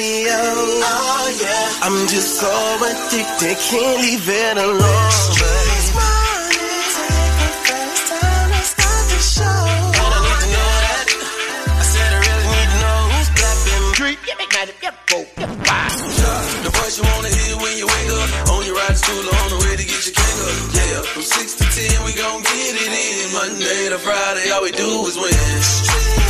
Radio. Oh yeah, I'm just so addicted, can't leave it alone. Gon' get it in. Monday to Friday, all we do is win.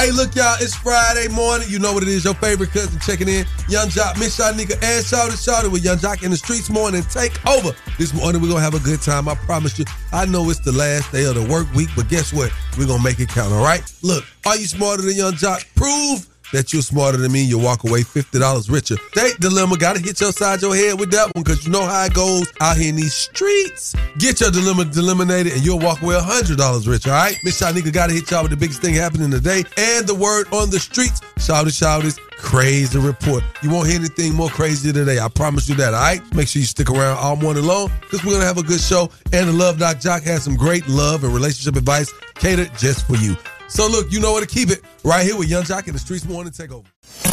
Hey, look, y'all, it's Friday morning. You know what it is. Your favorite cousin checking in. Yung Joc, Miss Shanika, and Shouty Shouty with Yung Joc in the streets morning. Take over. This morning, we're going to have a good time. I promise you. I know it's the last day of the work week, but guess what? We're going to make it count, all right? Look, are you smarter than Yung Joc? Prove that you're smarter than me. You walk away $50 richer. Date dilemma. Got to hit your side your head with that one because you know how it goes out here in these streets. Get your dilemma eliminated and you'll walk away $100 richer, all right? Miss Shanika got to hit y'all with the biggest thing happening today and the word on the streets. Shouty Shouties, crazy report. You won't hear anything more crazy today. I promise you that, all right? Make sure you stick around all morning long because we're going to have a good show. And the Love Doc Joc has some great love and relationship advice catered just for you. So look, you know where to keep it. Right here with Yung Joc in the Streets Morning Takeover.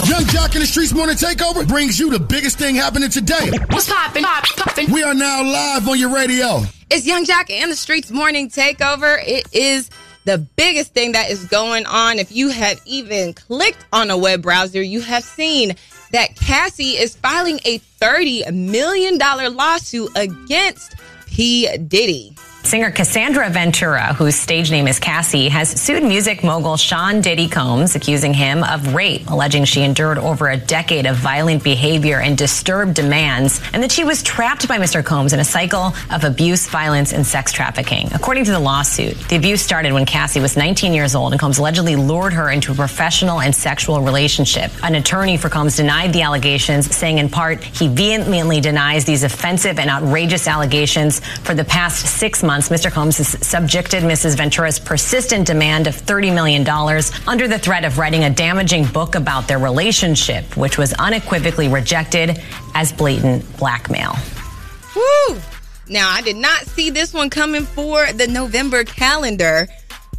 Yung Joc in the Streets Morning Takeover brings you the biggest thing happening today. What's poppin'? Pop, poppin'. We are now live on your radio. It's Yung Joc and the Streets Morning Takeover. It is the biggest thing that is going on. If you have even clicked on a web browser, you have seen that Cassie is filing a $30 million lawsuit against P. Diddy. Singer Cassandra Ventura, whose stage name is Cassie, has sued music mogul Sean Diddy Combs, accusing him of rape, alleging she endured over a decade of violent behavior and disturbed demands, and that she was trapped by Mr. Combs in a cycle of abuse, violence, and sex trafficking. According to the lawsuit, the abuse started when Cassie was 19 years old, and Combs allegedly lured her into a professional and sexual relationship. An attorney for Combs denied the allegations, saying in part he vehemently denies these offensive and outrageous allegations for the past six months. Mr. Combs has subjected Mrs. Ventura's persistent demand of $30 million under the threat of writing a damaging book about their relationship, which was unequivocally rejected as blatant blackmail. Woo! Now, I did not see this one coming for the November calendar.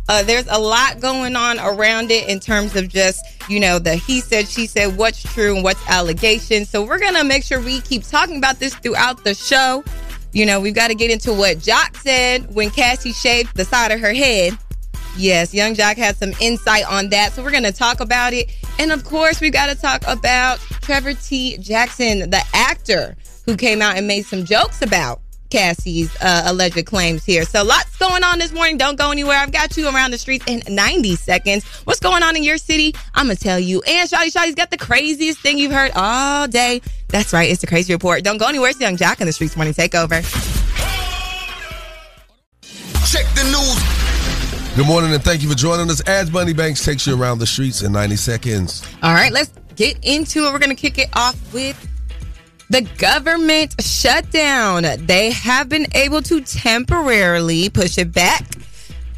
Uh, there's a lot going on around it in terms of just, you know, the he said, she said, what's true and what's allegation. So we're going to make sure we keep talking about this throughout the show. You know, we've got to get into what Joc said when Cassie shaved the side of her head. Yes, Yung Joc had some insight on that. So we're going to talk about it. And of course, we've got to talk about Trevor T. Jackson, the actor who came out and made some jokes about Cassie's uh, alleged claims here. So lots going on this morning. Don't go anywhere. I've got you around the streets in 90 seconds. What's going on in your city? I'm going to tell you. And Shotty Shotty's got the craziest thing you've heard all day. That's right. It's the Crazy Report. Don't go anywhere. It's Yung Joc in the Streets Morning Takeover. Check the news. Good morning and thank you for joining us. As Bonnie Banks takes you around the streets in 90 seconds. All right, let's get into it. We're going to kick it off with the government shutdown. They have been able to temporarily push it back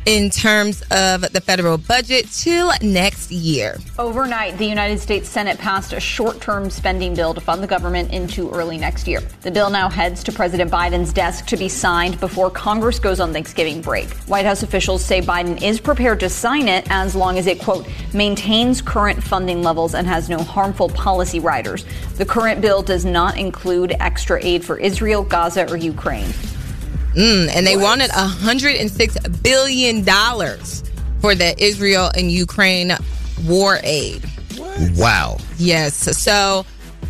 in terms of the federal budget till next year. Overnight, the United States Senate passed a short term spending bill to fund the government into early next year. The bill now heads to President Biden's desk to be signed before Congress goes on Thanksgiving break. White House officials say Biden is prepared to sign it as long as it, quote, maintains current funding levels and has no harmful policy riders. The current bill does not include extra aid for Israel, Gaza, or Ukraine. Mm, and they wanted $106 billion for the Israel and Ukraine war aid. Wow. Yes. So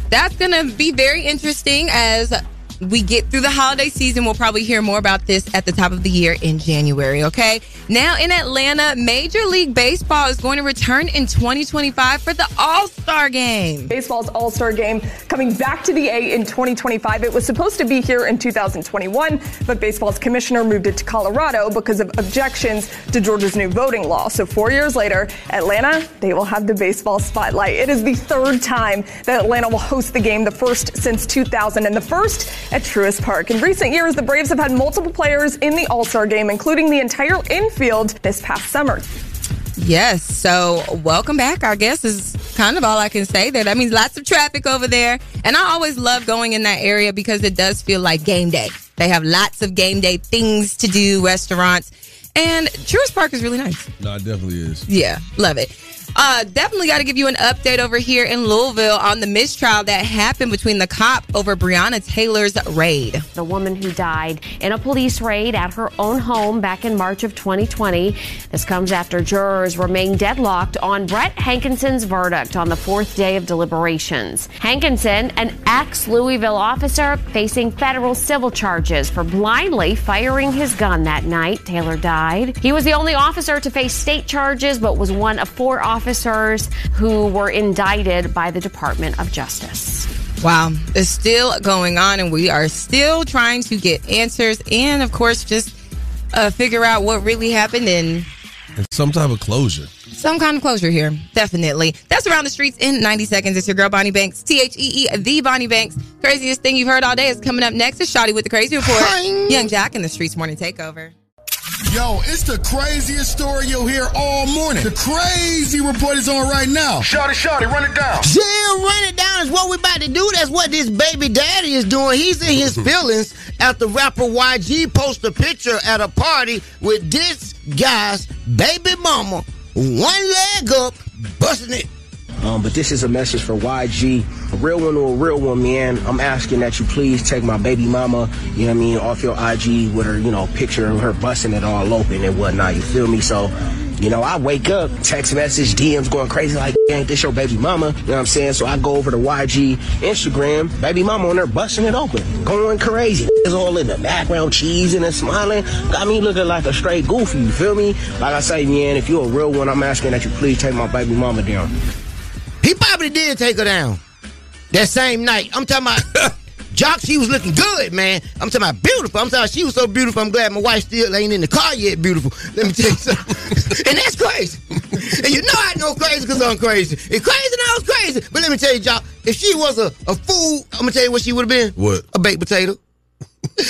that's going to be very interesting as we get through the holiday season. We'll probably hear more about this at the top of the year in January, okay? Now in Atlanta, Major League Baseball is going to return in 2025 for the All Star game. Baseball's All Star game coming back to the A in 2025. It was supposed to be here in 2021, but baseball's commissioner moved it to Colorado because of objections to Georgia's new voting law. So four years later, Atlanta, they will have the baseball spotlight. It is the third time that Atlanta will host the game, the first since 2000, and the first at Truist Park. In recent years, the Braves have had multiple players in the All Star game, including the entire infield this past summer. Yes, so welcome back. I guess is kind of all I can say there. That means lots of traffic over there. And I always love going in that area because it does feel like game day. They have lots of game day things to do, restaurants. And Truist Park is really nice. No, it definitely is. Yeah, love it. Uh, definitely got to give you an update over here in Louisville on the mistrial that happened between the cop over Breonna Taylor's raid. The woman who died in a police raid at her own home back in March of 2020. This comes after jurors remain deadlocked on Brett Hankison's verdict on the fourth day of deliberations. Hankison, an ex Louisville officer, facing federal civil charges for blindly firing his gun that night. Taylor died. He was the only officer to face state charges, but was one of four officers officers who were indicted by the Department of Justice. Wow, it's still going on, and we are still trying to get answers and, of course, just uh, figure out what really happened and, and some type of closure. Some kind of closure here, definitely. That's around the streets in 90 seconds. It's your girl Bonnie Banks, T H E E, the Bonnie Banks. Craziest thing you've heard all day is coming up next. It's Shotty with the Crazy Report. Yung Joc in the Streets Morning Takeover. Yo, it's the craziest story you'll hear all morning. The crazy report is on right now. Shotty, shotty, run it down. Yeah, run it down is what we're about to do. That's what this baby daddy is doing. He's in his feelings after rapper YG posted a picture at a party with this guy's baby mama, one leg up, busting it. Um, but this is a message for YG, a real one or a real one, man. I'm asking that you please take my baby mama, you know what I mean, off your IG with her, you know, picture of her busting it all open and whatnot. You feel me? So, you know, I wake up, text message, DMs going crazy like, ain't this your baby mama? You know what I'm saying? So I go over to YG Instagram, baby mama on there busting it open, going crazy. It's all in the background, cheesing and smiling. Got me looking like a straight goofy, you feel me? Like I say, man, if you're a real one, I'm asking that you please take my baby mama down. Probably did take her down that same night. I'm talking about Joc, she was looking good, man. I'm talking about beautiful. I'm talking about she was so beautiful. I'm glad my wife still ain't in the car yet beautiful. Let me tell you something. and that's crazy. and you know I know crazy because I'm crazy. It's crazy, I was crazy. But let me tell you, Joc, if she was a, a fool, I'm going to tell you what she would have been. What? A baked potato.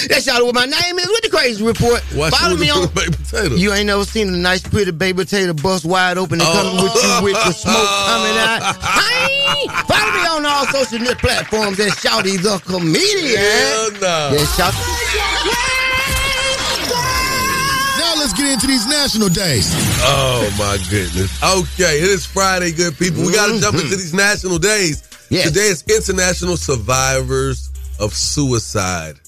That's y'all what my name is with the crazy report. Why Follow me on baked potato? You ain't never seen a nice pretty baby potato bust wide open and Oh. coming with you with the smoke coming out. Hey! Follow me on all social net platforms at Shouty the comedian. Hell no. That's Shouty. Now let's get into these national days. Oh my goodness. Okay, it is Friday, good people. We got to jump into mm-hmm. these national days. Yes. Today is International Survivors of Suicide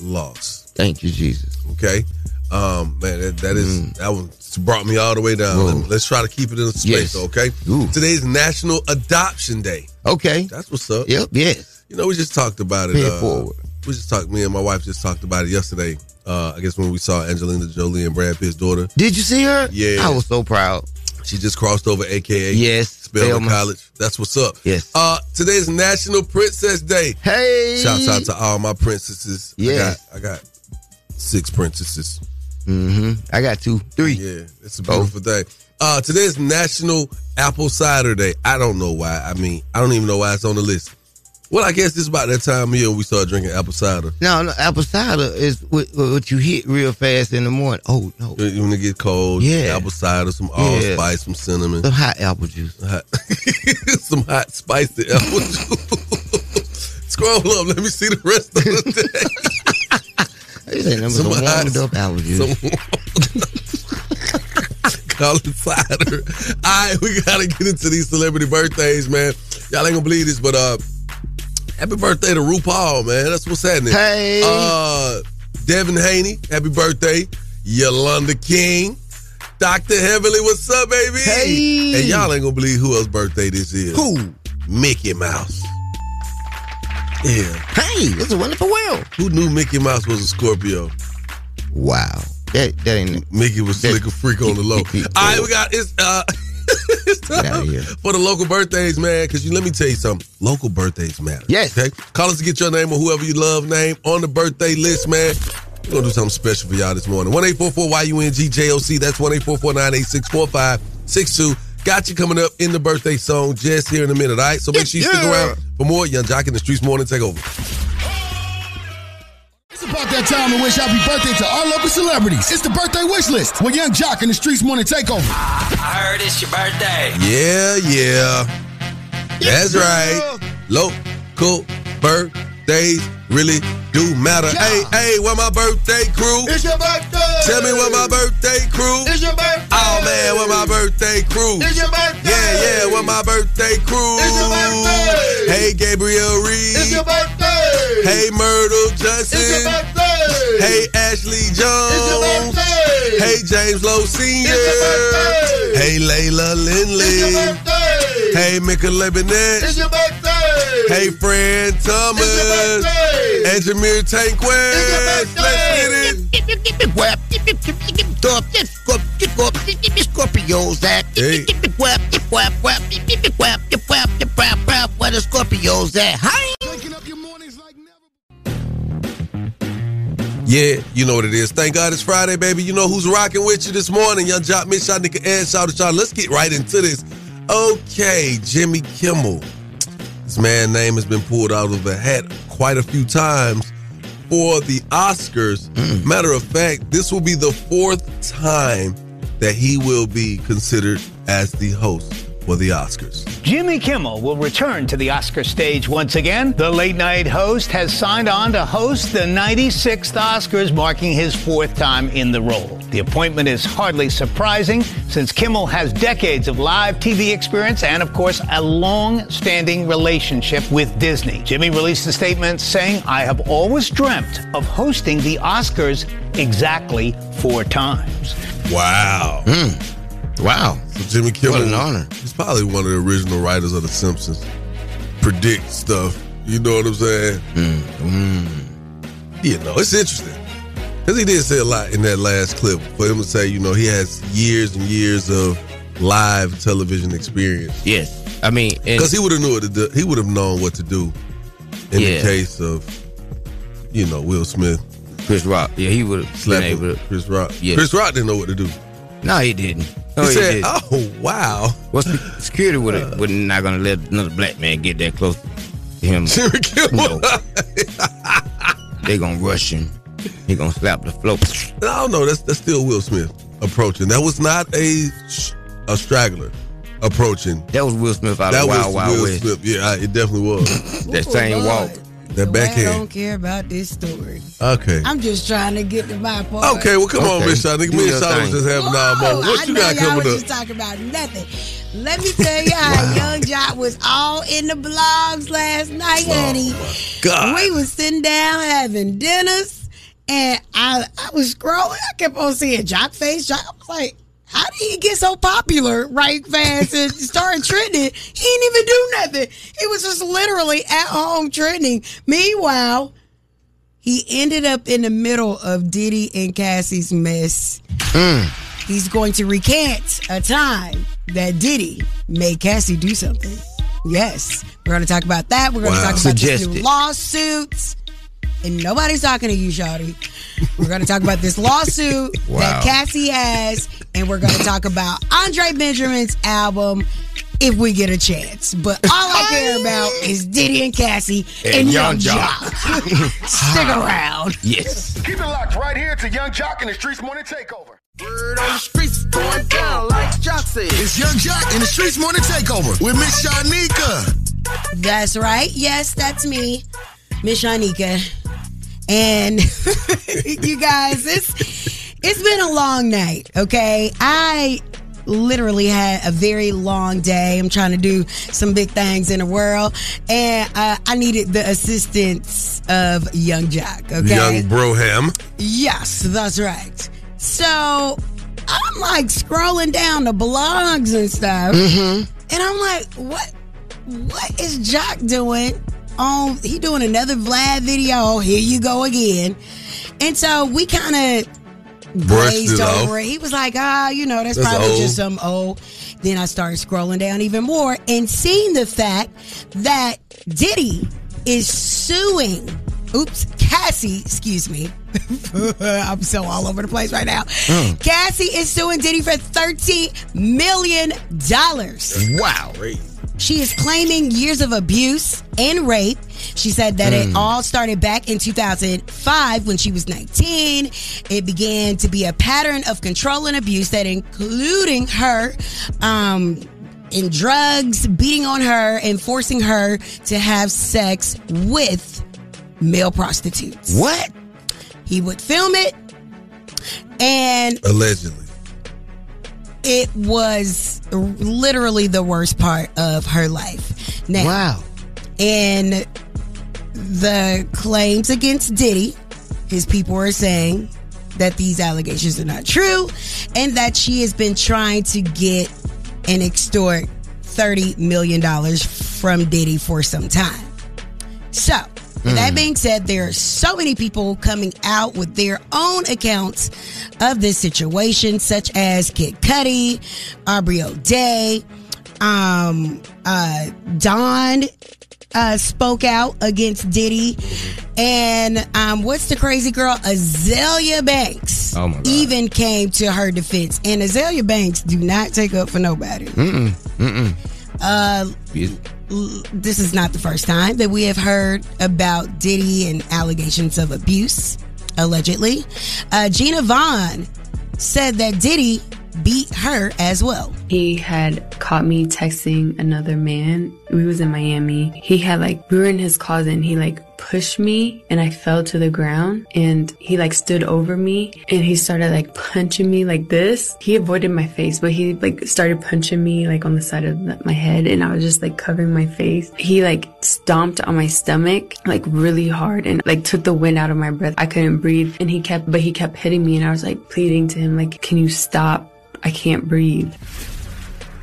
Loss. Thank you, Jesus. Okay, um, man, that, that is that one brought me all the way down. Whoa. Let's try to keep it in the space. Yes. Okay. Ooh. Today's National Adoption Day. Okay. That's what's up. Yep, yes. You know, we just talked about it. It uh, forward. We just talked. Me and my wife just talked about it yesterday. Uh, I guess when we saw Angelina Jolie and Brad Pitt's daughter. Did you see her? Yeah. I was so proud. She just crossed over, aka Yes. Spelman Spelman. College. That's what's up. Yes. Uh, today's National Princess Day. Hey. Shouts out to all my princesses. Yeah. I got, I got six princesses. Mm-hmm. I got two, three. Yeah, it's a beautiful day. Uh, today is National Apple Cider Day. I don't know why. I mean, I don't even know why it's on the list. Well, I guess this is about that time of year we start drinking apple cider. No, no, apple cider is what, what you hit real fast in the morning. Oh no, When it get cold, Yeah. apple cider, some Yeah. allspice, some cinnamon, some hot apple juice. hot, some hot spicy apple juice. Scroll up, let me see the rest of the day. Ain't number some warmed up apple juice. Call it cider. All right, we gotta get into these celebrity birthdays, man. Y'all ain't gonna believe this, but uh, happy birthday to RuPaul, man. That's what's happening. Hey. uh, Devin Haney, happy birthday. Yolanda King, Dr. Heavenly, what's up, baby? Hey. and y'all ain't gonna believe who else birthday this is. Who? Mickey Mouse. Yeah. Hey, it's a wonderful world. Who knew Mickey Mouse was a Scorpio? Wow. That that ain't Mickey was slick a freak on the low. All right, we got it's uh it's Get outta time here. for the local birthdays, man. Because you let me tell you something. Local birthdays matter. Yes. Okay. Call us to get your name or whoever you love name on the birthday list, man. We're gonna do something special for y'all this morning. One eight four four Y U N G J O C. That's one eight four four nine eight six four five six two. Got you coming up in the birthday song just here in a minute. All right. So make sure you stick around for more Yung Joc in the Streets morning take over. It's about that time to wish happy birthday to our local celebrities. It's the birthday wish list with Yung Joc in the Streets Morning Takeover. I heard it's your birthday. Yeah, yeah. That's right. Local birthdays really do matter. Hey, hey, where my birthday crew? It's your birthday. Tell me where my birthday crew? It's your birthday. Oh man, where my birthday crew? It's your birthday. Yeah, yeah, where my birthday crew? It's your birthday. Hey, Gabriel Reed. It's your birthday. Hey, Myrtle It's your birthday. Hey, Ashley Jones. It's your birthday. Hey, James Lowe Sr. It's your birthday. Hey, Layla Lindley. It's your birthday. Hey, Mika Lebanet. It's your birthday. Hey, Fran It's your Thomas. birthday. And Jameer Tanquez. It's your birthday. Scorpios at Hey. where the Scorpios at? Hi. Waking up your mornings like never. Yeah, you know what it is. Thank God it's Friday, baby. You know who's rocking with you this morning. Yung Joc, Miss Shot, Nigga, and Shout out, Shout. Let's get right into this. Okay, Jimmy Kimmel. This man name has been pulled out of the hat quite a few times for the Oscars. Matter of fact, this will be the fourth time that he will be considered as the host for the Oscars. Jimmy Kimmel will return to the Oscar stage once again. The late night host has signed on to host the 96th Oscars, marking his fourth time in the role. The appointment is hardly surprising since Kimmel has decades of live TV experience and, of course, a long standing relationship with Disney. Jimmy released a statement saying, I have always dreamt of hosting the Oscars exactly four times. Wow. Hmm. Wow. So Jimmy Kimmel, What an honor. He's probably one of the original writers of The Simpsons. Predict stuff. You know what I'm saying? Mm, mm. You know, it's interesting. Because he did say a lot in that last clip. For him to say, you know, he has years and years of live television experience. Yes. I mean, Because he would have knew what to do. He would have known what to do in Yeah. the case of, you know, Will Smith Chris Rock. Yeah, he would have slapped slapping able to. Chris Rock. Yeah. Chris Rock didn't know what to do. No, he didn't. No, he he, said, didn't. "Oh wow." What's the security would have would not gonna let another black man get that close to him. Jimmy Kimmel. No. they gonna rush him. He gonna slap the floor. I don't know. That's that's still Will Smith approaching. That was not a a straggler approaching. That was Will Smith out that of was Wild Wild Will West. Smith. Yeah, it definitely was. That same oh, walk. That back here. I don't care about this story. Okay. I'm just trying to get to my part. Okay. Well, come on, Okay. Miss Shot. Nigga, Do me and your Shot was just having our Whoa, moment. What I you know got y'all coming was up? just talking about nothing. Let me tell y'all, Yung Joc was all in the blogs last night, oh, honey. Oh, God. We was sitting down having dinners, and I I was scrolling. I kept on seeing Joc face. Joc, I was like, how did he get so popular right fast and started trending? He didn't even do nothing. He was just literally at home trending. Meanwhile, he ended up in the middle of Diddy and Cassie's mess. Hmm. He's going to recant a time that Diddy made Cassie do something. Yes, we're going to talk about that. We're going to Wow. talk about this new lawsuits. And nobody's talking to you, Shawty. We're going to talk about this lawsuit Wow. that Cassie has and we're going to talk about Andre Benjamin's album if we get a chance. But all I care about is Diddy and Cassie and, And Young Young Jock. Jock. Stick around. Yes. Keep it locked right here to Yung Joc in the Streets Morning Takeover. Word on the streets going down like Joc said. It's Yung Joc in the Streets Morning Takeover with Miss Shanika. That's right. Yes, that's me, Miss Shanika. And you guys, it's it's been a long night, okay? I literally had a very long day. I'm trying to do some big things in the world, and uh, I needed the assistance of Yung Joc. okay? Young Broham. Yes, that's right. So I'm like scrolling down the blogs and stuff, Mm-hmm. and I'm like, what? What is Joc doing? On he doing another Vlad video? Here you go again. And so we kind of Brushed glazed it over it. He was like, ah, you know, that's, That's probably old. just some old. Then I started scrolling down even more and seeing the fact that Diddy is suing. Oops, Cassie, excuse me. I'm so all over the place right now. Mm. Cassie is suing Diddy for $30 million. Wow. She is claiming years of abuse and rape. She said that it Mm. all started back in 2005 when she was 19. It began to be a pattern of control and abuse that including her um in drugs, beating on her and forcing her to have sex with male prostitutes. What? He would film it and Allegedly. It was literally the worst part of her life. Now, Wow. And the claims against Diddy, his people are saying that these allegations are not true and that she has been trying to get and extort $30 million from Diddy for some time. So, with that being said, there are so many people coming out with their own accounts of this situation, such as Kid Cudi, Aubrey O'Day, um, uh, Don uh, spoke out against Diddy, and um, what's the crazy girl? Azealia Banks. Oh. Even came to her defense, and Azealia Banks do not take up for nobody. Mm-mm. Mm-mm. Uh, this is not the first time that we have heard about Diddy and allegations of abuse, allegedly. Uh, Gina Vaughn said that Diddy beat her as well. He had caught me texting another man. We was in Miami. He had like we were in his closet and he like pushed me and I fell to the ground and he like stood over me and he started like punching me like this. He avoided my face, but he like started punching me like on the side of the- my head and I was just like covering my face. He like stomped on my stomach like really hard and like took the wind out of my breath. I couldn't breathe and he kept but he kept hitting me and I was like pleading to him like can you stop? I can't breathe.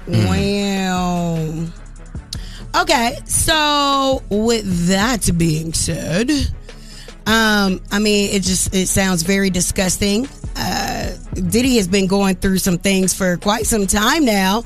Wow. Okay, so with that being said, um, I mean, it just it sounds very disgusting. Uh, Diddy has been going through some things for quite some time now.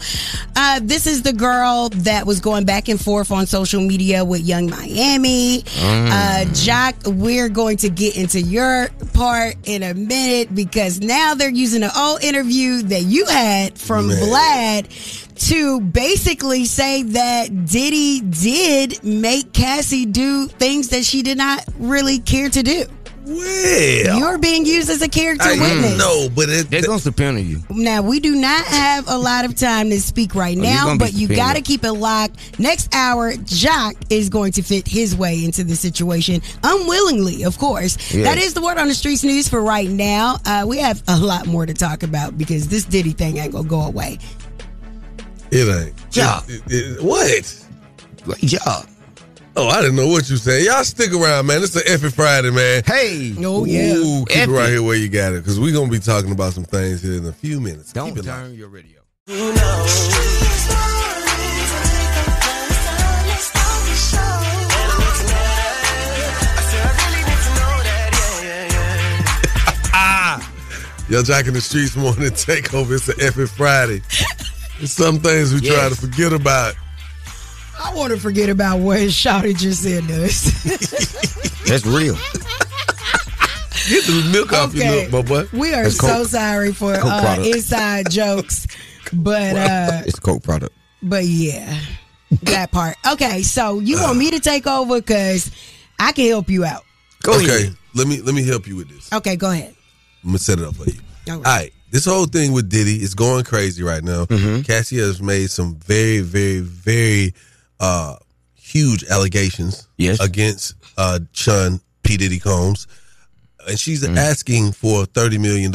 Uh, this is the girl that was going back and forth on social media with Yung Miami. Uh, Joc, we're going to get into your part in a minute because now they're using an old interview that you had from Vlad to basically say that Diddy did make Cassie do things that she did not really care to do. Well, You're being used as a character I witness. know, but it, They're gonna subpoena you. Now we do not have a lot of time to speak right Oh, now, gonna but you got to keep it locked. Next hour, Joc is going to fit his way into the situation unwillingly, of course. Yes. That is the word on the streets news for right now. Uh, we have a lot more to talk about because this Diddy thing ain't gonna go away. It ain't. Yeah. It- it- what? Great job. Oh, I didn't know what you said. Y'all stick around, man. It's the effing Friday, man. Hey. Oh yeah. Ooh, keep it right here where you got it, because we're gonna be talking about some things here in a few minutes. Don't keep it locked. turn your radio. Yo, Jack in the Streets morning takeover. It's the effing Friday. There's some things we try to forget about. I want to forget about what Shouty just said to us. That's real. Get the milk off your Okay. lip, my boy. We are That's so Coke. sorry for Coke uh, inside jokes, but uh, It's a Coke product. but yeah, that part. Okay, so you want me to take over because I can help you out. okay, let me let me help you with this. Okay, go ahead. I'm gonna set it up for you. All All right. This whole thing with Diddy is going crazy right now. Cassie has made some very, very, very uh, huge allegations Yes. against uh, Sean P. Diddy Combs. And she's asking for $30 million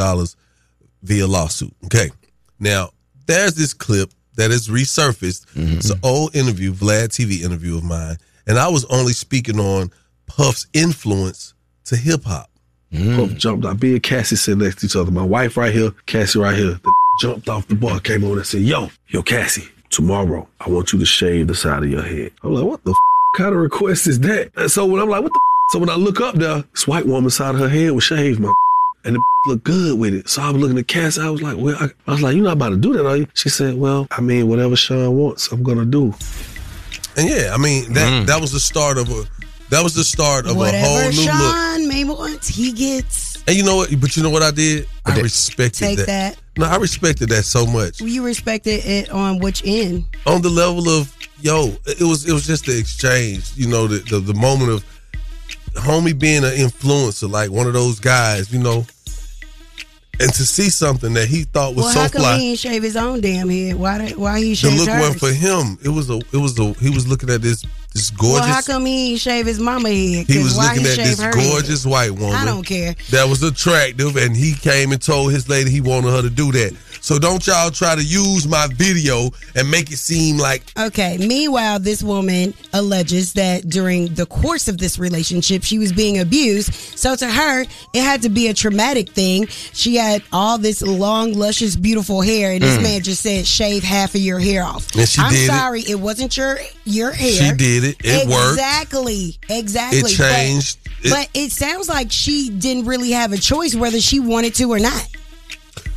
via lawsuit. Okay. Now, there's this clip that has resurfaced. It's an old interview, Vlad TV interview of mine. And I was only speaking on Puff's influence to hip hop. Mm. Puff jumped out. Me and Cassie sitting next to each other. My wife right here, Cassie right here. The jumped off the bar, came over and said, Yo, yo, Cassie, tomorrow I want you to shave the side of your head. I'm like, what the f- kind of request is that? And so when I'm like, what the f-? So when I look up there, this white woman side of her head was shaved, my and the looked good with it. So I was looking at Cassie. I was like, well, I, I was like, you're not about to do that, are you? She said, well, I mean, whatever Sean wants, I'm gonna do. And yeah, I mean that mm. that was the start of a that was the start of a whole Whatever new look. Sean may want, he gets. And you know what? But you know what I did? I respected Take that. that. No, I respected that so much. You respected it on which end? On the level of yo, it was it was just the exchange. You know, the the, the moment of homie being an influencer, like one of those guys. You know, and to see something that he thought was well, so how come fly. he didn't shave his own damn head? Why? Did, why he the look hers? went for him. It was a it was a he was looking at this this gorgeous. Well, how come he didn't shave his mama head? He was looking he at this her head? gorgeous white woman. I don't care. That was attractive, and he came and told his lady he wanted her to do that. So don't y'all try to use my video and make it seem like Okay. Meanwhile, this woman alleges that during the course of this relationship, she was being abused. So to her, it had to be a traumatic thing. She had all this long, luscious, beautiful hair, and this Mm. man just said, "Shave half of your hair off." And she I'm did sorry, it. wasn't your your hair. She did it. It worked. exactly, Exactly. It But- changed. It- But, it sounds like she didn't really have a choice whether she wanted to or not.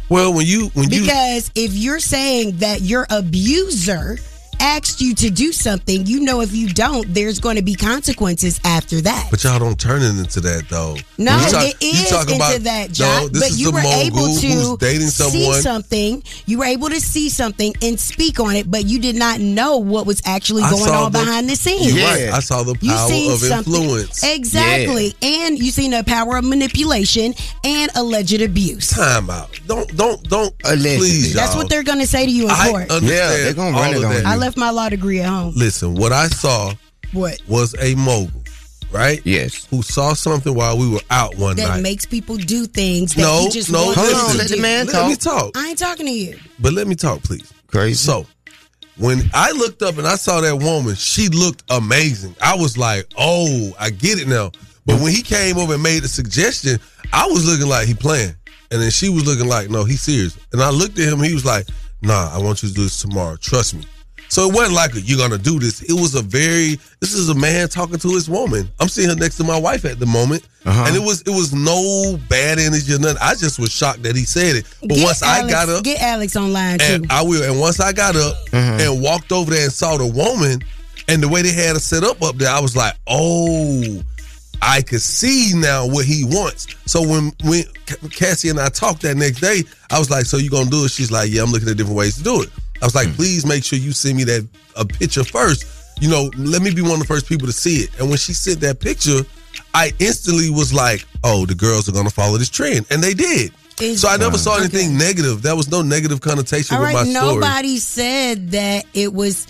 Well when you when you Because if you're saying that your abuser asked you to do something, you know if you don't, there's going to be consequences after that. But y'all don't turn it into that though. No, You talk- it you talk into about- that, No, John. this but you were able to who's dating see something. You were able to see something and speak on it, but you did not know what was actually I going on the- behind the scenes. You're right. I saw the You power seen of something- influence. Exactly. And you seen the power of manipulation and alleged abuse. Time out. Don't don't don't please. That's y'all. what they're going to say to you in I court. understand all of that. I left my law degree at home. Listen, what I saw What? was a mogul, right? Yes. Who saw something while we were out one That night. That makes people do things that No, he just no, wants listen. them Let the do. man Let me talk. I ain't talking to you. But let me talk, please. Crazy. So, when I looked up and I saw that woman, she looked amazing. I was like, oh, I get it now. But when he came over and made a suggestion, I was looking like he playing. And then she was looking like, no, he's serious. And I looked at him, he was like, nah, I want you to do this tomorrow. Trust me. So it wasn't like you're gonna do this. It was a very this is a man talking to his woman. I'm sitting here next to my wife at the moment, Uh-huh. and it was it was no bad energy or nothing. I just was shocked that he said it. But Get once I got up, get Alex online too. I will. And once I got up and walked over there and saw the woman and the way they had it set up up there, I was like, oh, I could see now what he wants. So when when Cassie and I talked that next day, I was like, so you gonna do it? She's like, yeah, I'm looking at different ways to do it. I was like, mm. please make sure you send me that a picture first. You know, let me be one of the first people to see it. And when she sent that picture, I instantly was like, oh, the girls are gonna follow this trend, and they did. Is- so I never Wow. saw anything negative. There was no negative connotation All with right, my story. nobody said that it was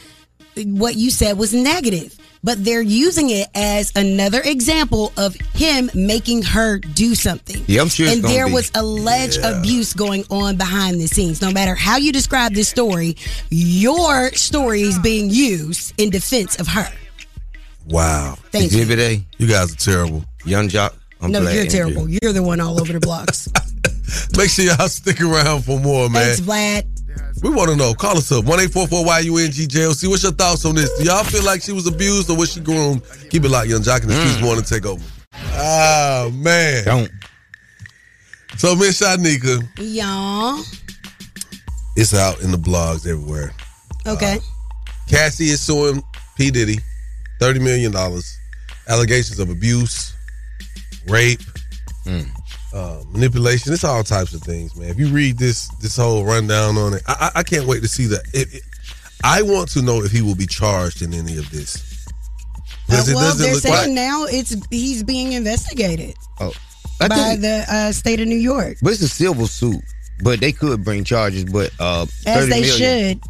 what you said was negative, but they're using it as another example of him making her do something. Yeah, I'm sure And there be. was alleged abuse going on behind the scenes. No matter how you describe this story, your story is being used in defense of her. Wow. Thank you. Exhibit A. You guys are terrible. Yung Joc. I'm no, you're terrible. You're the one all over the blocks. Make sure y'all stick around for more, man. Thanks, Vlad. We want to know. Call us up. 1-844-YUNG-JLC. What's your thoughts on this? Do y'all feel like she was abused or was she groomed? Keep it locked, Yung Joc and the streets mm. to take over. Ah, man. Don't. So, Miss Shanika, Y'all. it's out in the blogs everywhere. Okay. Uh, Cassie is suing P. Diddy $30 million. Allegations of abuse, rape, mm. Uh, manipulation. It's all types of things, man. If you read this this whole rundown on it, I, I I can't wait to see that. It, it- I want to know if he will be charged in any of this. Uh, Because it well, they're saying like. now it's he's being investigated Oh, by think, the uh, state of New York, but it's a civil suit. But they could bring charges. But uh, as they million. should.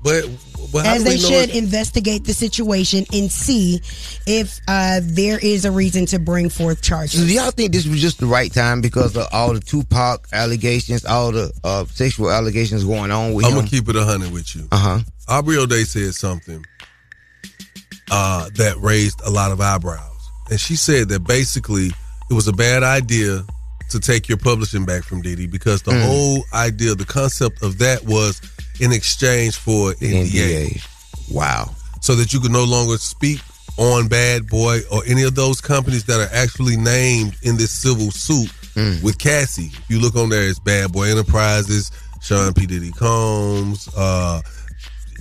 But, but as they should it- investigate the situation and see if uh, there is a reason to bring forth charges. So do y'all think this was just the right time because of all the Tupac allegations, all the uh, sexual allegations going on with I'm him? gonna keep it a hundred with you. Uh huh. Aubrey O'Day said something uh, that raised a lot of eyebrows, and she said that basically it was a bad idea to take your publishing back from Diddy because the Mm. whole idea, the concept of that was in exchange for NDA. Wow. So that you could no longer speak on Bad Boy or any of those companies that are actually named in this civil suit Mm. with Cassie. If you look on there, it's Bad Boy Enterprises, Sean P. Diddy Combs, uh,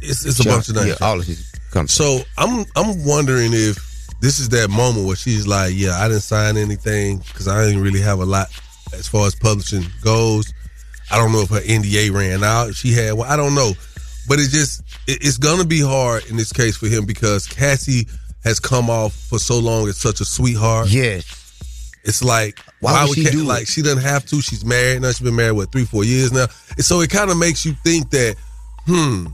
it's, it's a Sean- bunch of names. yeah, all of his companies. So I'm I'm wondering if this is that moment where she's like, yeah, I didn't sign anything because I didn't really have a lot as far as publishing goes. I don't know if her NDA ran out. She had one. I don't know. But it just it, it's gonna be hard in this case for him because Cassie has come off for so long as such a sweetheart. Yes. It's like Why why, would she Ca- do it? like she doesn't have to. She's married now. She's been married what three, four years now. And so it kind of makes you think that, hmm.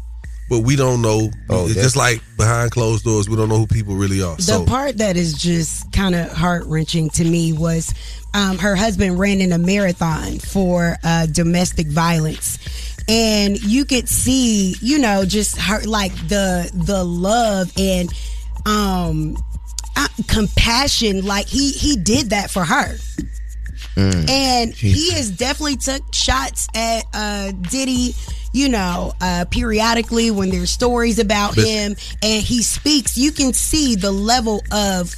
But we don't know. Oh, it's just like behind closed doors, we don't know who people really are. The so part that is just kind of heart wrenching to me was um, her husband ran in a marathon for uh, domestic violence. And you could see, you know, just her like the the love and um uh, compassion. Like he he did that for her. And he has definitely took shots at uh, Diddy, you know, uh, periodically when there's stories about But- him and he speaks. You can see the level of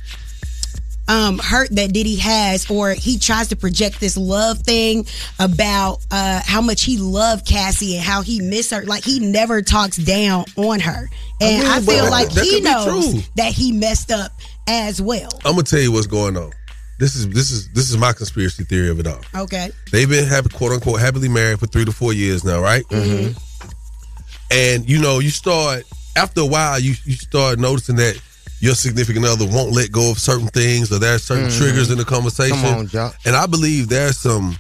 um, hurt that Diddy has, or he tries to project this love thing about uh, how much he loved Cassie and how he missed her. Like he never talks down on her, and I I, feel like that he knows that he messed up as well. I'm gonna tell you what's going on. This is this is this is my conspiracy theory of it all. Okay. They've been happy, quote unquote, happily married for three to four years now, right? Mhm. And you know, you start after a while, you you start noticing that your significant other won't let go of certain things, or there are certain Mhm. triggers in the conversation. Come on, Joc. And I believe there's some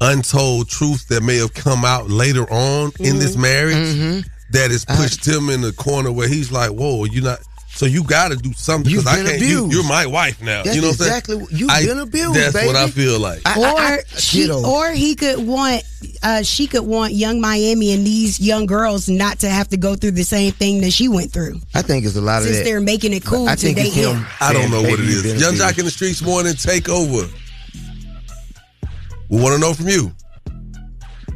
untold truths that may have come out later on in this Mhm. marriage Mhm. that has pushed him in the corner where he's like, "Whoa, you're not." So you got to do something You've because I been can't. You, abused. you're my wife now. That's you know what I'm exactly saying? what- you've I- been abused, That's what I feel like. or she, or he could want, uh, she could want Yung Miami and these young girls not to have to go through the same thing that she went through. I think it's a lot of Since they're making it cool I think date it's him. him. I don't know what it "Baby, is. you've been Young abused." Jock in the streets morning take over. We want to know from you.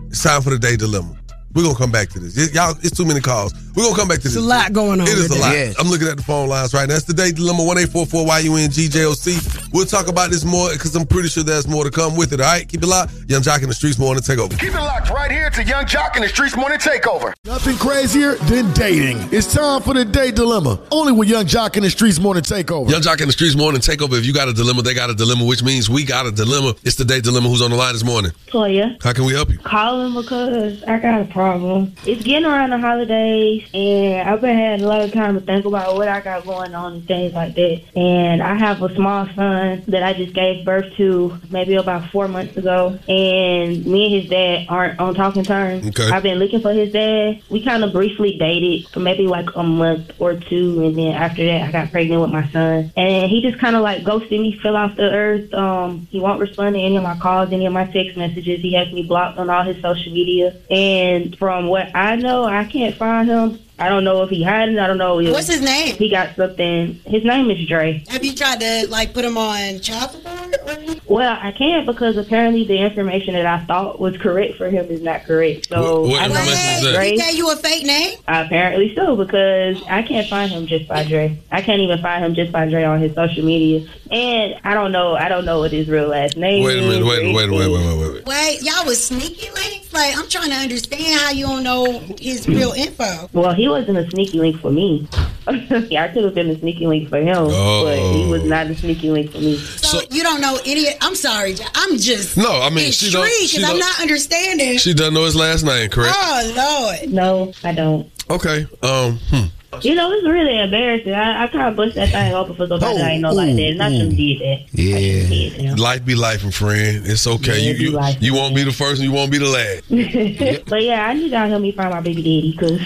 It's time for the day dilemma. We're gonna come back to this. Y- Y'all, it's too many calls. We're gonna come back to this. It's a lot going on It is a lot. Yes. I'm looking at the phone lines right now. That's the day dilemma one eight four four YUN GJOC. We'll talk about this more because I'm pretty sure there's more to come with it. All right, keep it locked. Yung Joc in the streets morning take over. Keep it locked right here to Yung Joc in the Streets Morning Takeover. Nothing crazier than dating. It's time for the date dilemma. Only with Yung Joc in the Streets Morning Takeover. Yung Joc in the streets morning take over. If you got a dilemma, they got a dilemma, which means we got a dilemma. It's the day dilemma. Who's on the line this morning? Toya. How can we help you? Calling because I got a problem. It's getting around the holidays, and I've been having a lot of time to think about what I got going on and things like that. And I have a small son that I just gave birth to maybe about four months ago, and me and his dad aren't on talking terms. Okay. I've been looking for his dad. We kind of briefly dated for maybe like a month or two, and then after that, I got pregnant with my son. And he just kind of like ghosted me, fell off the earth. Um, he won't respond to any of my calls, any of my text messages. He has me blocked on all his social media. And from what I know, I can't find him. I don't know if he hiding. I don't know if What's his name? He got something. His name is Dre. Have you tried to like put him on child support? Well, I can't because apparently the information that I thought was correct for him is not correct. So What- what I don't information know is that? Dre. He gave you a fake name? Apparently so, because I can't find him just by Dre. I can't even find him just by Dre on his social media, and I don't know. I don't know what his real last name Wait a minute. or Wait, wait, wait, wait, wait, wait, wait. Wait, y'all was sneaky links? Like, I'm trying to understand how you don't know his real info. Well, he wasn't a sneaky link for me. yeah, I could have been a sneaky link for him, Oh. but he was not a sneaky link for me. So, you don't know any. I'm sorry. I'm just. No, I mean, she don't- intrigued she because I'm don't- not understanding. She doesn't know his last name, correct? Oh Lord. No, I don't. Okay. Um. Hmm. You know, it's really embarrassing. I, I kind of busted that thing open for somebody that I ain't know like that, and I shouldn't did that. Yeah. Life be life, my friend. It's okay. Yeah, you you, life. you won't be the first, and you won't be the last. but yeah, I need y'all to help me find my baby daddy because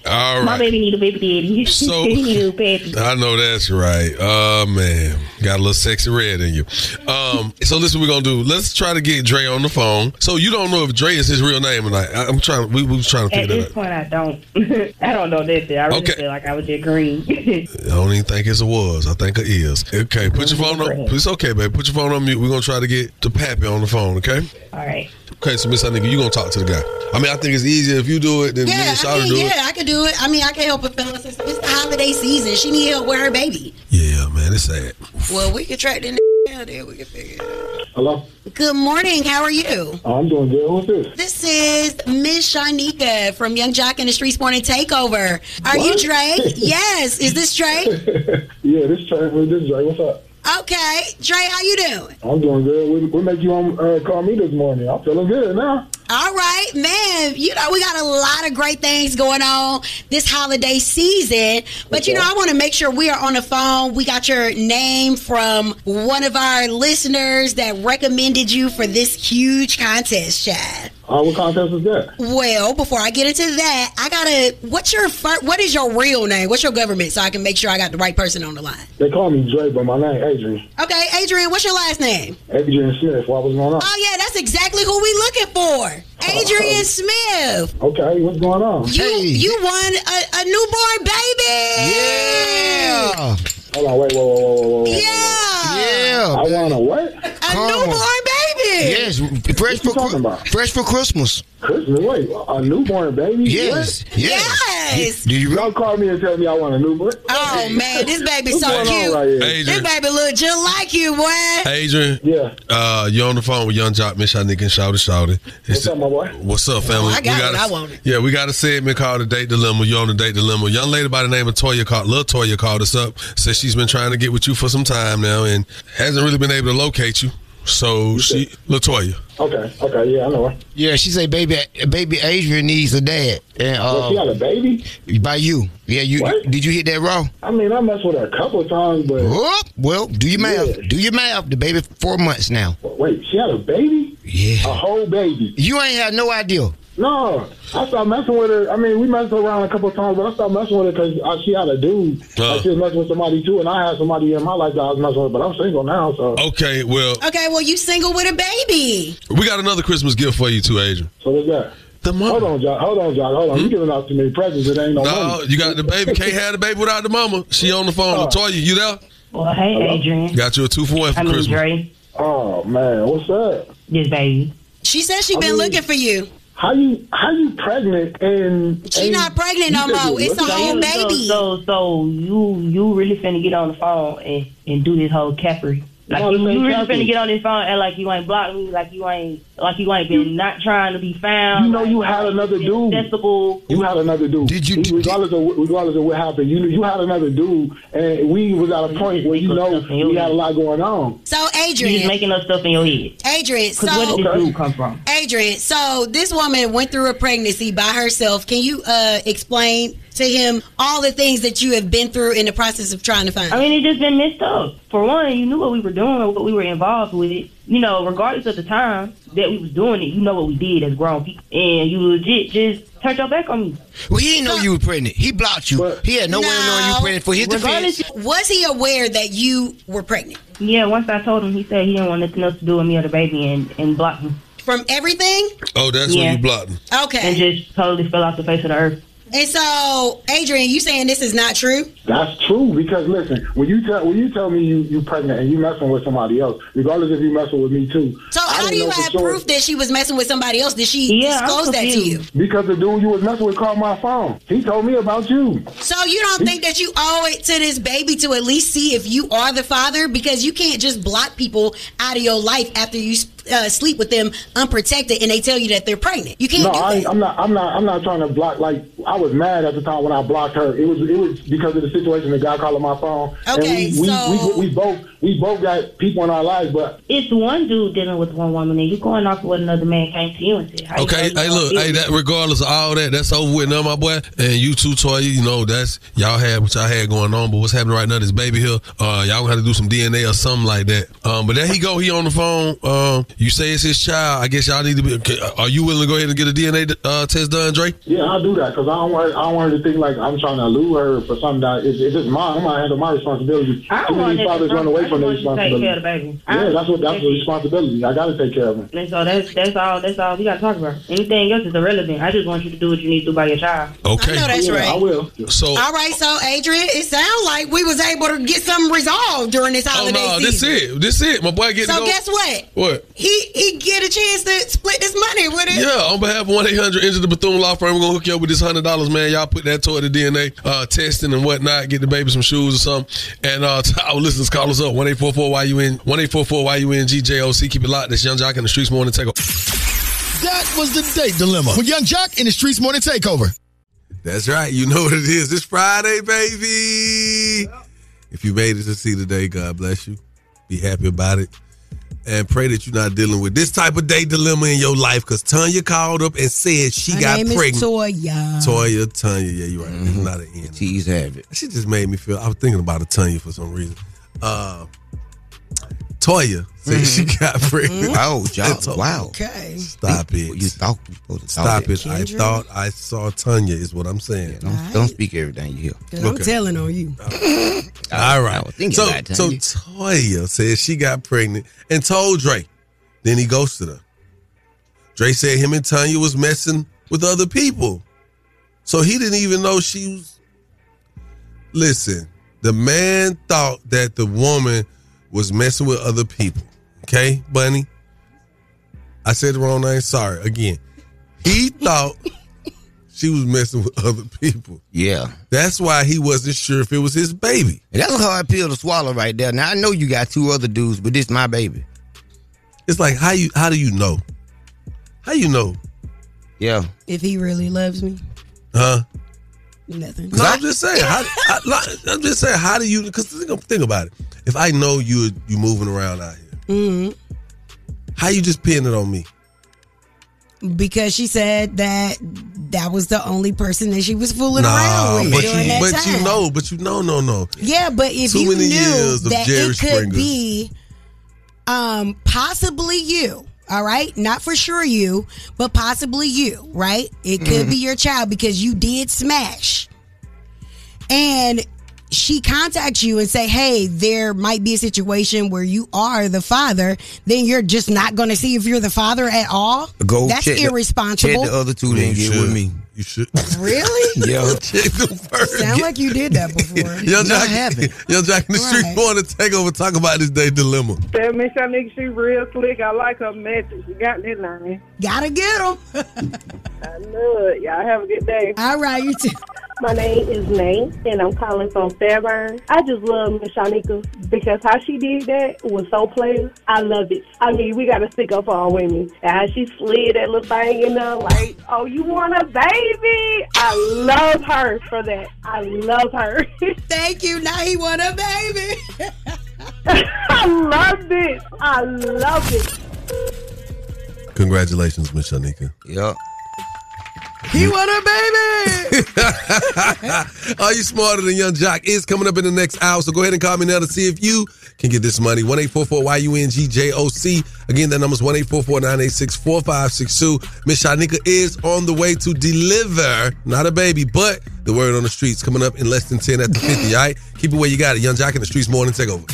All my baby need a baby daddy. So- he need a pappy. I know that's right. Oh man, got a little Sexyy Red in you. Um, so listen, we're gonna do. Let's try to get Dre on the phone. So you don't know if Dre is his real name or not. I- I'm trying. We, we was trying to At figure this that out. At this point, I don't. I don't know nothing. I really Okay. Feel like I was just green. I don't even think it's a was. I think it is. Okay, put your phone on. It's okay, babe. Put your phone on mute. We're gonna try to get the pappy on the phone. Okay. All right. Okay, so Miss Nigga, you gonna talk to the guy. I mean, I think it's easier if you do it than me Yeah, and I Shawty mean, do yeah, it. I could do it. I mean, I can help a fellas. It's, it's the holiday season. She need help with her baby. Yeah, man, it's sad. Well, we can track the down there. We can figure it out. Hello? Good morning. How are you? I'm doing good. Who's this? This is Miss Shanika from Yung Joc in the Streetz Morning Takeover. Are you Drake? Yes. Is this Drake? Yeah, this Drake. This is Dre. What's up? Okay. Dre, how you doing? I'm doing good. What, what make you on, uh, call me this morning? I'm feeling good now. All right, man. You know, we got a lot of great things going on this holiday season. But, you know, I want to make sure we are on the phone. We got your name from one of our listeners that recommended you for this huge contest, Chad. Uh, what contest is that? Well, before I get into that, I gotta. What's your fir- What is your real name? What's your government, so I can make sure I got the right person on the line. They call me Dre, but my name Adrian. Okay, Adrian, what's your last name? Adrian Smith. What was going on? Oh yeah, that's exactly who we looking for, Adrian Smith. Okay, what's going on? You you won a, a newborn baby. Yeah. Hold on, wait, whoa, whoa, whoa, whoa, whoa. Yeah. Yeah. I want a what? A newborn baby. Yes, fresh for Christmas. fresh for Christmas. Christmas? Wait, a newborn baby? Yes, What? Yes. Do you Y'all call me and tell me I want a newborn? Oh man, this baby's so cute. right here? this baby look just like you, boy. Adrian. Yeah. Uh, you're on the phone with Yung Joc, Miss Shanika, and Shawty Shawty. What's up, my boy? What's up, family? Oh, I got we what I wanted. Yeah, we got a segment called the Date Dilemma. You're on the Date Dilemma. Young lady by the name of Toya called, little Toya called us up. Said she's been trying to get with you for some time now and hasn't really been able to locate you. So she, Latoya. Okay, okay, yeah, I know her. Yeah, she say baby baby Adrian needs a dad. And Well, she got uh, a baby? by you. Yeah, you did you hit that raw? I mean, I messed with her a couple of times, but Whoop. Well, do your math. Yeah. Do your math. The baby four months now. wait, she had a baby? Yeah. A whole baby? You ain't had no idea. No, I stopped messing with her. I mean, we messed around a couple of times, but I stopped messing with her because uh, she had a dude. Uh. Like she was messing with somebody too, and I had somebody in my life that I was messing with, but I'm single now, so. Okay, well, Okay, well you single with a baby. we got another Christmas gift for you too, Adrian. So what's that? The mom. Hold on, Joc. Hold on, Joc. Hold on. You giving out too many presents. It ain't no, Hmm? No, money. you got the baby. Can't have the baby without the mama. She on the phone. Oh. Latoya, you there? Well, hey, Adrian. Got you a two for one for I mean, Christmas. Dre. Oh man, what's up? This baby. She says she I been mean- looking for you. How you how you pregnant and She and not pregnant you no said more. It's a looking- whole So, baby. so, so you you really finna get on the phone and, and do this whole Capri. Like No, you, this ain't you really Capri. finna get on this phone and like you ain't blocked me, like you ain't like you ain't been not trying to be found. You know you had another dude. Accessible. You had another dude. Did you- He- regardless of regardless of what happened, you you had another dude, and we was at a point where you know we had a lot going on. So Adrian just Adrian, making up stuff in your head. Adrian, so where did this Okay. dude come from? Adrian, so this woman went through a pregnancy by herself. Can you uh, explain to him all the things that you have been through in the process of trying to find? I mean, it just been messed up. For one, you knew what we were doing, or what we were involved with. You know, regardless of the time that we was doing it, you know what we did as grown people, and you legit just turned your back on me. Well, he didn't know you were pregnant. He blocked you. he had no, way of knowing you were pregnant for his defense. Was he aware that you were pregnant Yeah, once I told him, he said he didn't want nothing else to do with me or the baby, and and blocked me, from everything? Oh, that's Yeah. when you blocked him. Okay. and just totally fell off the face of the earth. And so, Adrian, you saying this is not true? That's true because listen, when you tell when you tell me you you pregnant and you messing with somebody else, regardless if you messing with me too. So I how do you know for have sure. proof that she was messing with somebody else? Did she Yeah, disclose that to you? Because the dude you was messing with called my phone. He told me about you. So you don't think that you owe it to this baby to at least see if you are the father? Because you can't just block people out of your life after you s- uh, sleep with them unprotected and they tell you that they're pregnant. You can't no, do I, I'm not. I'm not. I'm not trying to block. Like I was mad at the time when I blocked her. It was. It was because of the situation. The guy calling my phone. Okay, and we, so- we, we, we both we both got people in our lives, but It's one dude dealing with one woman, and you going off what another man came to you and said. How Okay, know hey, look, hey, that regardless of all that, that's over with now, my boy. And you too, Toya, you know, that's y'all had what y'all had going on, but what's happening right now, this baby here, uh, y'all gonna have to do some DNA or something like that. Um, but there he go, he on the phone. Um, you say it's his child. I guess y'all need to be. Okay, are you willing to go ahead and get a DNA uh, test done, Dre? yeah, I'll do that because I don't want. I don't want her to think like I'm trying to lure her for something that is it's just mine. I'm gonna handle my responsibility. I Too don't want many fathers run away I from just their want take care of the baby. Yeah, that's what that's that's the responsibility. I got to take care of him. And so that's that's all that's all we gotta talk about. Anything else is irrelevant. I just want you to do what you need to do by your child. Okay. I know that's right. I will. So All right, so Adrian, it sounds like we was able to get something resolved during this holiday Oh holiday no, this season. it. This it. My boy get So go. guess what? What? He he get a chance to split this money with it. Yeah, on behalf of one eight hundred into the Bethune Law Firm, we're gonna hook you up with this hundred dollars, man. Y'all put that toward the DNA uh, testing and whatnot. Get the baby some shoes or something. And uh, to our listeners, call us up one eight four four Y U N one eight four four Y U N G J O C. Keep it locked. This Yung Joc in the streets morning take That was the date dilemma with Yung Joc in the Streetz Morning Takeover. That's right. You know what it is. It's Friday, baby. If you made it to see the day, God bless you. Be happy about it. And pray that you're not dealing with this type of day dilemma in your life because Tanya called up and said she Her got name is pregnant. Toya. Toya, Tanya, yeah, you're right. It's mm-hmm. not an N. T's have it. She just made me feel. I was thinking about a Tanya for some reason. Uh, Toya said she got pregnant. Oh, y'all, And told- wow. Okay. Stop it. You thought you supposed to Stop talk it. I thought I saw Tanya, is what I'm saying. Don't, don't speak everything you hear. 'Cause I'm Okay. telling on you. All right. was thinking So, about it, so Toya said she got pregnant and told Dre. Then he ghosted her. Dre said him and Tanya was messing with other people. So he didn't even know she was. Listen, the man thought that the woman was messing with other people. Okay, Bunny? I said the wrong name. Sorry. Again, he thought she was messing with other people. Yeah. That's why he wasn't sure if it was his baby. And that's a hard pill to swallow right there. Now I know you got two other dudes, but this my baby. It's like how you how do you know? How you know? Yeah. If he really loves me, Huh? Nothing. No, I'm just saying. How, I, I'm just saying. How do you? Because think, think about it. If I know you you moving around out here, hmm how you just pinning it on me? Because she said that that was the only person that she was fooling around with but during you, that but time. you know, but you know, no, no. Yeah, but if Too you many knew years of that Jerry it could Springer. be um possibly you, all right? Not for sure you, but possibly you, right? It could Mm-hmm. be your child because you did smash. And she contacts you and say, "Hey, there might be a situation where you are the father." Then you're just not going to see if you're the father at all. Go That's check the- irresponsible. check the other two, then You get should. with me. You should. really? Yeah. Check them first. Sound like you did that before. Young No, I Jack, haven't. Yung Joc in the street Right. want to take over. Talk about this day dilemma. That Miss Shanika, she real slick. I like her message. You got that name. Gotta get him. I know it. Y'all have a good day. all right, you too. My name is Nate, and I'm calling from Fairburn. I just love Miss Shanika because how she did that was so plain. I love it. I mean, we got to stick up for our women. And how she slid that little thing in there like, oh, you want a baby? I love her for that. I love her. Thank you. Now he want a baby. I love it. I love it. Congratulations, Miss Shanika. Yeah. He want a baby. Are you smarter than Yung Joc is coming up in the next hour? So go ahead and call me now to see if you can get this money. One eight four four Y U N G J O C. Again, that number's one eight four four nine eight six four five six two. Miss Shanika is on the way to deliver, not a baby, but the word on the streets coming up in less than ten at the fifty. All right, keep it where you got it. Yung Joc in the streets morning take over.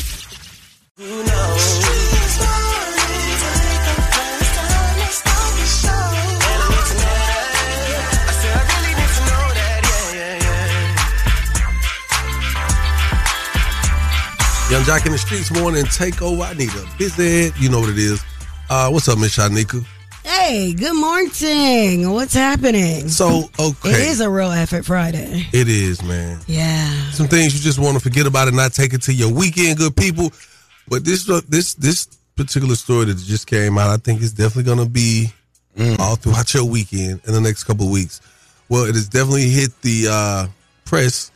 Yung Joc in the streets morning take over. I need a visit. You know what it is. Uh, what's up, Miss Shanika? hey, good morning. What's happening? So okay, It is a real effort Friday. It is, man. Yeah. Some things you just want to forget about and not take it to your weekend, good people. But this this this particular story that just came out, I think is definitely going to be all throughout your weekend in the next couple of weeks. Well, it has definitely hit the uh, press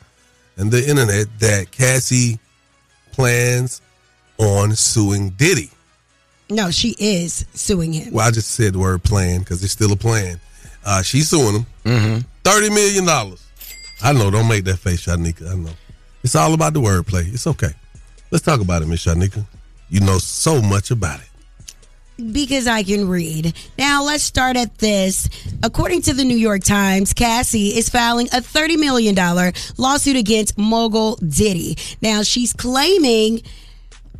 and the internet that Cassie plans on suing Diddy. No, she is suing him. Well, I just said the word plan because it's still a plan. Uh, she's suing him. Mm-hmm. $30 million. I know, don't make that face, Shanika. I know. It's all about the wordplay. It's okay. Let's talk about it, Miss Shanika. You know so much about it. Because I can read. Now, let's start at this. According to the New York Times, Cassie is filing a $30 million lawsuit against mogul Diddy. Now, she's claiming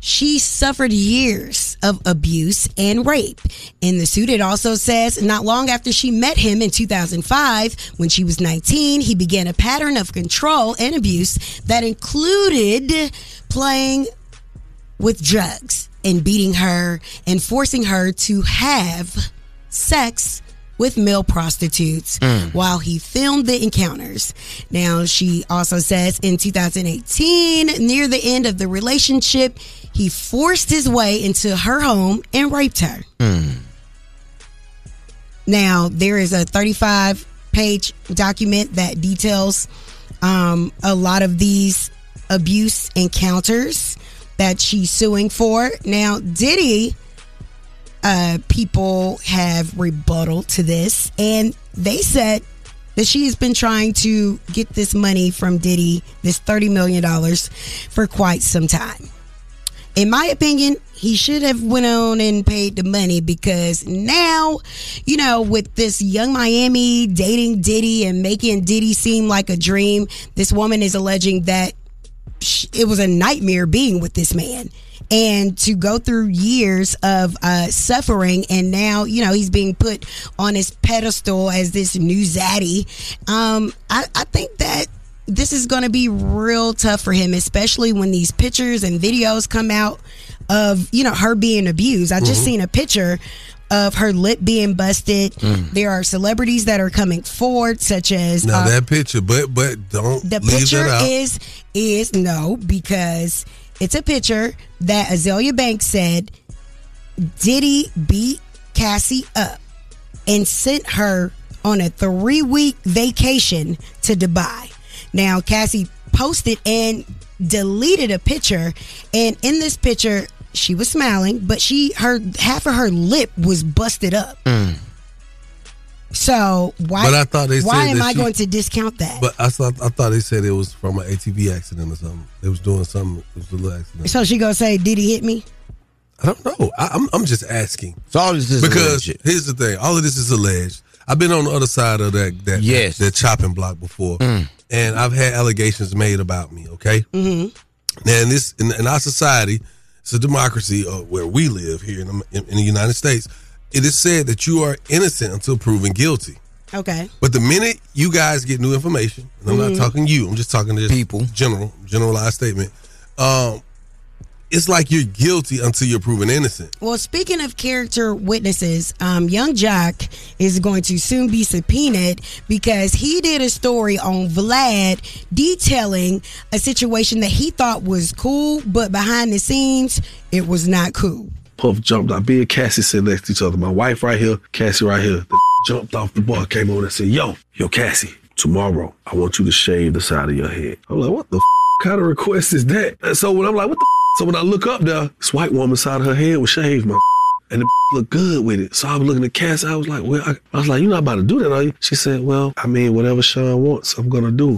she suffered years of abuse and rape. In the suit, it also says not long after she met him in 2005, when she was 19, he began a pattern of control and abuse that included playing with drugs and beating her and forcing her to have sex with male prostitutes Mm. while he filmed the encounters. Now, she also says in 2018, near the end of the relationship, he forced his way into her home and raped her. Now, there is a 35 page document that details um, a lot of these abuse encounters that she's suing for. Now, Diddy, uh, people have rebuttal to this, and they said that she has been trying to get this money from Diddy, this $30 million, for quite some time in my opinion, he should have went on and paid the money because now, you know, with this Yung Miami dating Diddy and making Diddy seem like a dream, this woman is alleging that it was a nightmare being with this man. And to go through years of uh, suffering, and now you know he's being put on his pedestal as this new zaddy. Um, I, I think that this is going to be real tough for him, especially when these pictures and videos come out of you know her being abused. I just Mhm. seen a picture of her lip being busted. Mm. There are celebrities that are coming forward, such as Now uh, that picture, but but don't the picture is is no because it's a picture that Azealia Banks said Diddy beat Cassie up and sent her on a three week vacation to Dubai. Now Cassie posted and deleted a picture, and in this picture she was smiling, but she her half of her lip was busted up. So why? But I thought they why said am I she- going to discount that? But I thought I thought they said it was from an ATV accident or something. They was doing something. It was a little accident. So she gonna say, "Did he hit me?" I don't know. I, I'm I'm just asking. So all this is because alleged. here's the thing. All of this is alleged. I've been on the other side of that that Yes. that, chopping block before, Mm. and I've had allegations made about me. Okay. Mm-hmm. Now, in this in, in our society, it's a democracy uh, where we live here in, the- in, in the United States. It is said that you are innocent until proven guilty. Okay. But the minute you guys get new information, and I'm Mhm. not talking you, I'm just talking to just people, general, generalized statement. Um, it's like you're guilty until you're proven innocent. Well, speaking of character witnesses, um, Yung Joc is going to soon be subpoenaed because he did a story on Vlad detailing a situation that he thought was cool, but behind the scenes, it was not cool. Puff jumped out. Me and Cassie sit next to each other. My wife right here, Cassie right here. The jumped off the bar, came over and said, Yo, yo, Cassie, tomorrow I want you to shave the side of your head. I'm like, What the f- kind of request is that? And so when I'm like, What the f-? So when I look up there, this white woman side of her head was shaved, my and the looked good with it. So I was looking at Cass. I was like, Well, I, I was like, You're not about to do that, are you? She said, Well, I mean, whatever Sean wants, I'm going to do.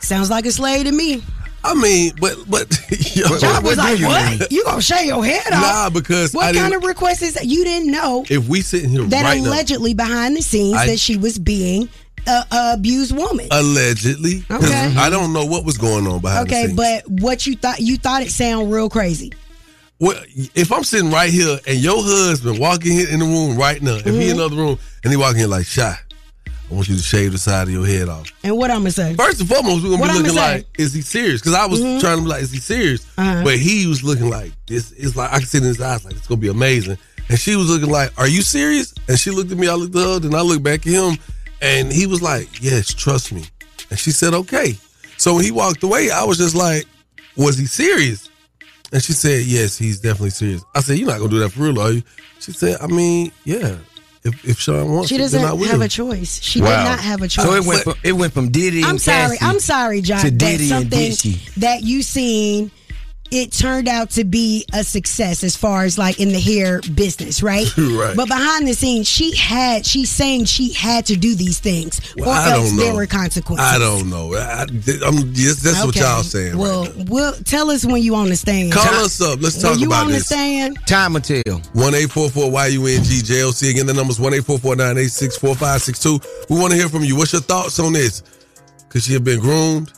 Sounds like a slave to me. I mean, but but yo, Joc was like, "What? You gonna shave your head off?" Nah, because what I kind of request is that? You didn't know If we sitting here that right now, allegedly behind the scenes I- that she was being abused woman. Allegedly. Okay. I don't know what was going on behind the okay, but what you thought you thought it sound real crazy. Well, if I'm sitting right here and your husband walking in the room right now, if he in another room and he walking in like, "Shy, I want you to shave the side of your head off." And what I'm gonna say? First and foremost, we're gonna What be looking like, "Is he serious?" Because I was Mhm. trying to be like, "Is he serious?" Uh-huh. But he was looking like this. It's like I can see in his eyes, like it's gonna be amazing. And she was looking like, "Are you serious?" And she looked at me. I looked at her, then I looked back at him, and he was like, "Yes, trust me." And she said, "Okay." So when he walked away, I was just like, "Was he serious?" And she said, yes, he's definitely serious. I said, you're not gonna do that for real, are you? She said, I mean, yeah. If if Sean wants She doesn't then I have a choice. She did not have a choice. So it went from it went from Diddy I'm sorry. Cassie I'm sorry, John. to that Diddy and something Dishie. that you seen, it turned out to be a success as far as like in the hair business, right? Right. But behind the scenes, she had. She's saying she had to do these things, Well, or I else don't there know. were consequences. I don't know. I, am yes, that's what y'all saying. Well, well, tell us when you understand. Call us up. Let's talk when you about this. understand. Time will tell. One eight four four Y U N G J O C. Again, the number's one eight four four nine eight six four five six two. We want to hear from you. What's your thoughts on this? Could she have been groomed?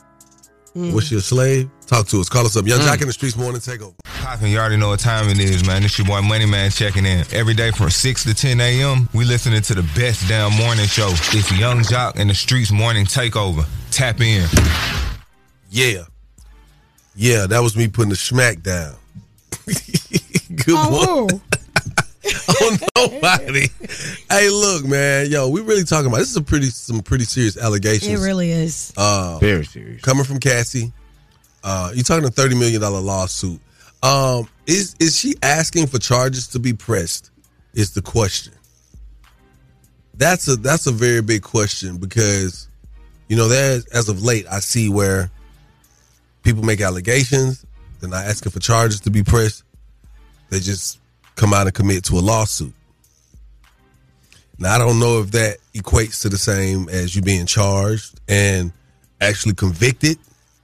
Mm. Was she a slave? Talk to us. Call us up. Yung Joc in the streets morning takeover. Poppin', you already know what time it is, man. It's your boy Money Man checking in. Every day from 6 to 10 a.m., we listening to the best damn morning show. It's Yung Joc in the Streetz Morning Takeover. Tap in. Yeah. Yeah, that was me putting the smack down. Good Oh, boy. oh nobody. hey, look, man. Yo, we really talking about this is a pretty some pretty serious allegations. it really is. Uh, Very serious. Coming from Cassie. Uh, you're talking a thirty million dollar lawsuit. Um, is is she asking for charges to be pressed? Is the question. That's a that's a very big question because, you know, there's as of late I see where people make allegations, they're not asking for charges to be pressed. They just come out and commit to a lawsuit. Now I don't know if that equates to the same as you being charged and actually convicted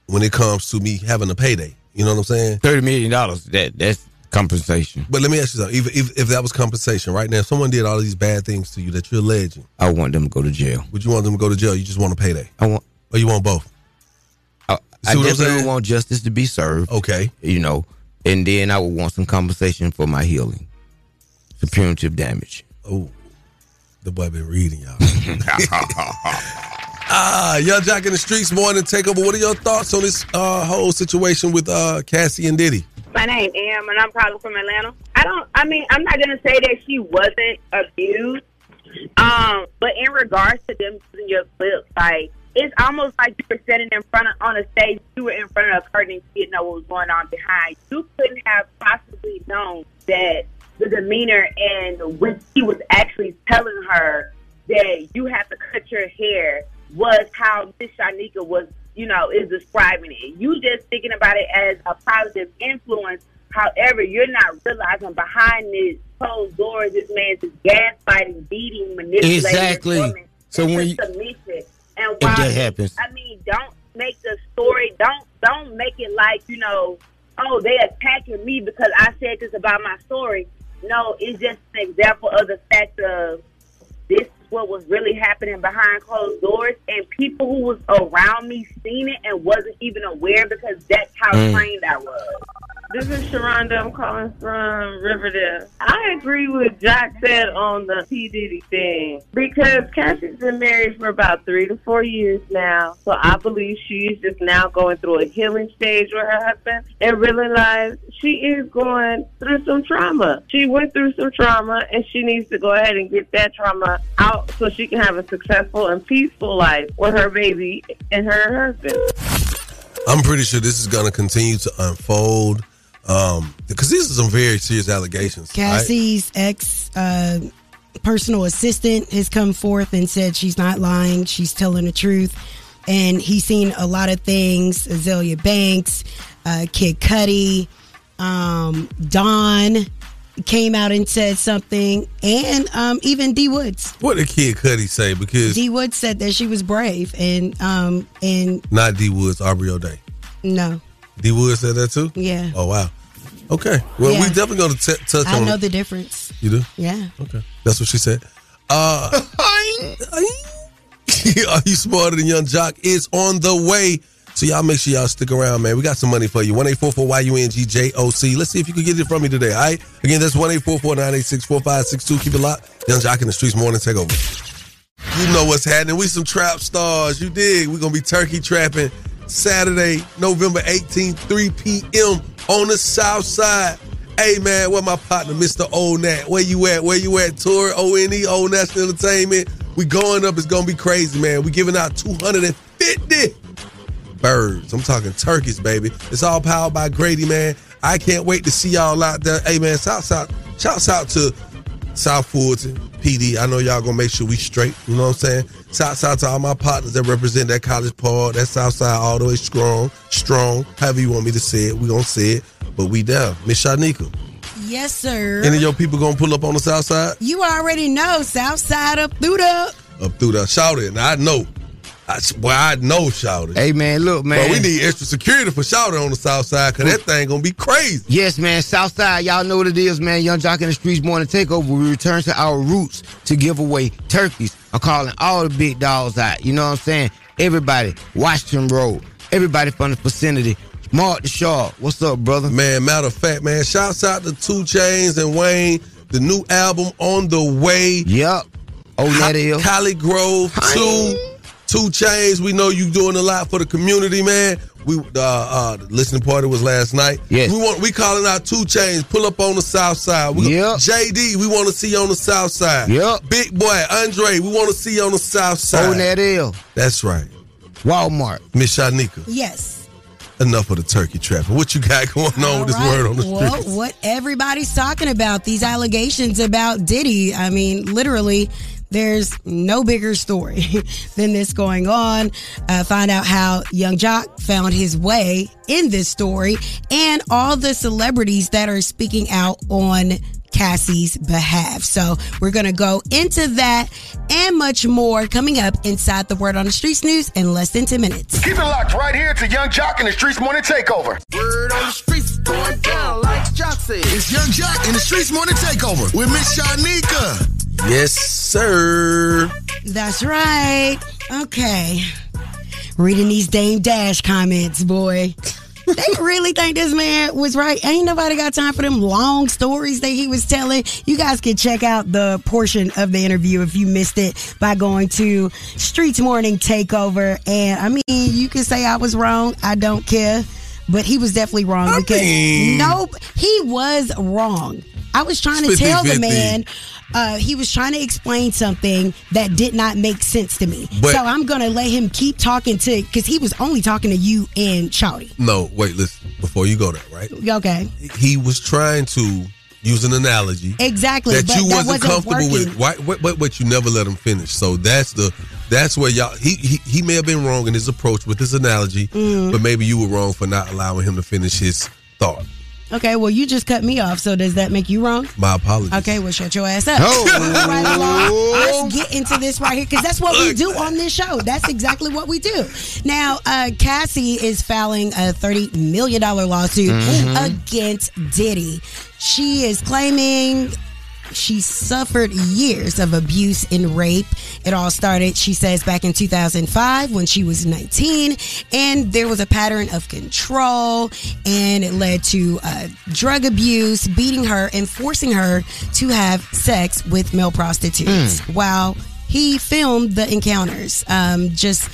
when it comes to me having a payday. You know what I'm saying? Thirty million dollars. That that's compensation. But let me ask you something. If, if, if that was compensation, right now, if someone did all these bad things to you that you're alleging, I want them to go to jail. would you want them to go to jail? You just want a payday? I want. Or you want both? I, I definitely want justice to be served. Okay. You know, and then I would want some compensation for my healing. The punitive damage. Oh, the boy been reading y'all. Ah, Yung Joc in the streets morning takeover. What are your thoughts on this uh, whole situation with uh, Cassie and Diddy? My name is Am, and I'm calling from Atlanta. I don't. I mean, I'm not gonna say that she wasn't abused, um, but in regards to them using your clips, like it's almost like you were sitting in front of on a stage. You were in front of a curtain, and you didn't know what was going on behind. You couldn't have possibly known that the demeanor and when he was actually telling her that you have to cut your hair was how Miss Shanika was, you know, is describing it. You just thinking about it as a positive influence. However, you're not realizing behind this closed doors, this man's gaslighting, beating, manipulating. Exactly. woman So when you- If that happens. I mean, don't make the story. Don't don't make it like you know. Oh, they attacking me because I said this about my story. No, it's just an example of the fact of this is what was really happening behind closed doors, and people who was around me seen it and wasn't even aware because that's how Mm. trained I was. This is Sharonda. I'm calling from Riverdale. I agree with Joc said on the P. Diddy thing because Cassie's been married for about three to four years now. So I believe she's just now going through a healing stage with her husband and realize she is going through some trauma. She went through some trauma and she needs to go ahead and get that trauma out so she can have a successful and peaceful life with her baby and her husband. I'm pretty sure this is going to continue to unfold um, because these are some very serious allegations. right? Cassie's ex uh, personal assistant has come forth and said she's not lying, she's telling the truth. And he's seen a lot of things Azealia Banks, uh, Kid Cudi, um, Don came out and said something, and um, even D Woods. What did Kid Cudi say? Because D Woods said that she was brave, and um, and not D Woods, Aubrey O'Day. no, D Woods said that too. yeah, Oh wow. Okay. Well, Yeah. we definitely going to touch I on. know the difference. You do? Yeah. Okay. That's what she said. Uh, Are you smarter than Yung Joc is on the way. So y'all make sure y'all stick around, man. We got some money for you. One eight four four Y U N G J O C. Let's see if you can get it from me today. All right. Again, that's one eight four four nine eight six four five six two. Keep it locked. Yung Joc in the streets morning take over. You know what's happening. We some trap stars. You dig? We're gonna be turkey trapping Saturday, November 18th, 3 p.m. on the south side. Hey man, where my partner, Mr. O Nat? Where you at? Where you at? Tour O N E O National Entertainment. We going up. It's gonna be crazy, man. We giving out 250 birds. I'm talking turkeys, baby. It's all powered by Grady, man. I can't wait to see y'all out there. Hey man, shouts out, shouts out to South Fulton, PD. I know y'all gonna make sure we straight. You know what I'm saying? Shouts out to all my partners that represent that college part, that South Side all the way strong, strong. However you want me to say it, we gonna say it. But we down. Miss Shanika. Yes, sir. Any of your people gonna pull up on the South Side? You already know, South Side up through the. Up through the shout it. Now I know. I, well, I know shout it. Hey man, look man. But we need extra security for shout on the South Side because that thing gonna be crazy. Yes, man. South Side, y'all know what it is, man. Yung Joc in the Streetz Morning Takeover. We return to our roots to give away turkeys. I'm calling all the big dogs out. You know what I'm saying? Everybody, Washington Road. Everybody from the vicinity. Mark the Shaw. What's up, brother? Man, matter of fact, man, shouts out to 2 Chainz and Wayne. The new album on the way. Yep. Oh, that is. Collegrove 2. 2 Chainz. We know you doing a lot for the community, man. We uh, uh the listening party was last night. Yes. We want we calling out Two Chains. Pull up on the south side. We, Yep. JD, we want to see you on the south side. Yep. Big boy, Andre, we want to see you on the south side. that l That's right. Walmart. Miss Shanika. Yes. Enough of the turkey trapping. What you got going on with this All right. word on the well, street? what everybody's talking about, these allegations about Diddy. I mean, literally, there's no bigger story than this going on. Uh, find out how Yung Joc found his way in this story and all the celebrities that are speaking out on Cassie's behalf. So we're going to go into that and much more coming up inside the Word on the Streets news in less than 10 minutes. Keep it locked right here to Yung Joc in the Streetz Morning Takeover. Word on the streets going down like Joc said. It's Yung Joc in the Streetz Morning Takeover with Miss Shanika. Yes, sir. That's right. Okay. Reading these Dame Dash comments, boy. they really think this man was right. Ain't nobody got time for them long stories that he was telling. You guys can check out the portion of the interview if you missed it by going to Streetz Morning Takeover. And I mean, you can say I was wrong. I don't care. But he was definitely wrong because mean- nope, he was wrong. I was trying to tell the 50-50. man uh, he was trying to explain something that did not make sense to me. But- so I'm gonna let him keep talking to because he was only talking to you and Shawty. No, wait, listen. Before you go there, right? Okay, He was trying to use an analogy exactly. that you that wasn't, wasn't comfortable working. with. Why, but, but you never let him finish. So that's the that's where y'all. He he, he may have been wrong in his approach with his analogy, Mm. but maybe you were wrong for not allowing him to finish his thought. Okay, well you just cut me off. So does that make you wrong? My apologies. Okay, well shut your ass up. Oh. Right along. Let's get into this right here because that's what we do on this show. That's exactly what we do. Now, uh, Cassie is filing a thirty million dollar lawsuit Mhm. against Diddy. She is claiming she suffered years of abuse and rape. It all started, she says, back in 2005 when she was 19, and there was a pattern of control, and it led to uh, drug abuse, beating her, and forcing her to have sex with male prostitutes. While he filmed the encounters, um, just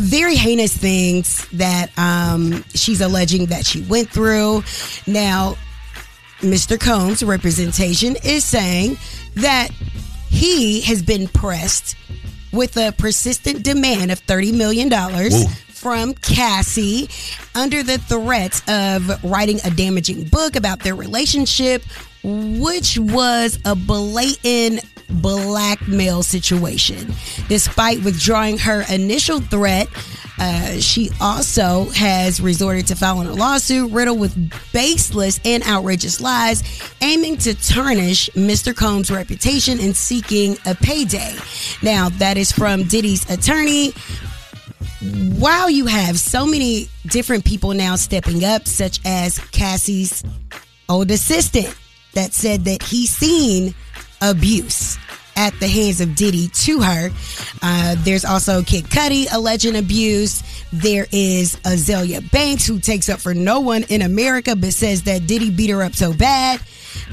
very heinous things that um, she's alleging that she went through. Now, Mr. Combs' representation is saying that he has been pressed with a persistent demand of $30 million Whoa. from Cassie under the threat of writing a damaging book about their relationship, which was a blatant blackmail situation. Despite withdrawing her initial threat, uh, she also has resorted to filing a lawsuit riddled with baseless and outrageous lies, aiming to tarnish Mr. Combs' reputation and seeking a payday. Now, that is from Diddy's attorney. While you have so many different people now stepping up, such as Cassie's old assistant that said that he's seen abuse at the hands of Diddy to her. Uh, there's also Kid Cudi alleging abuse. There is Azealia Banks who takes up for no one in America but says that Diddy beat her up so bad.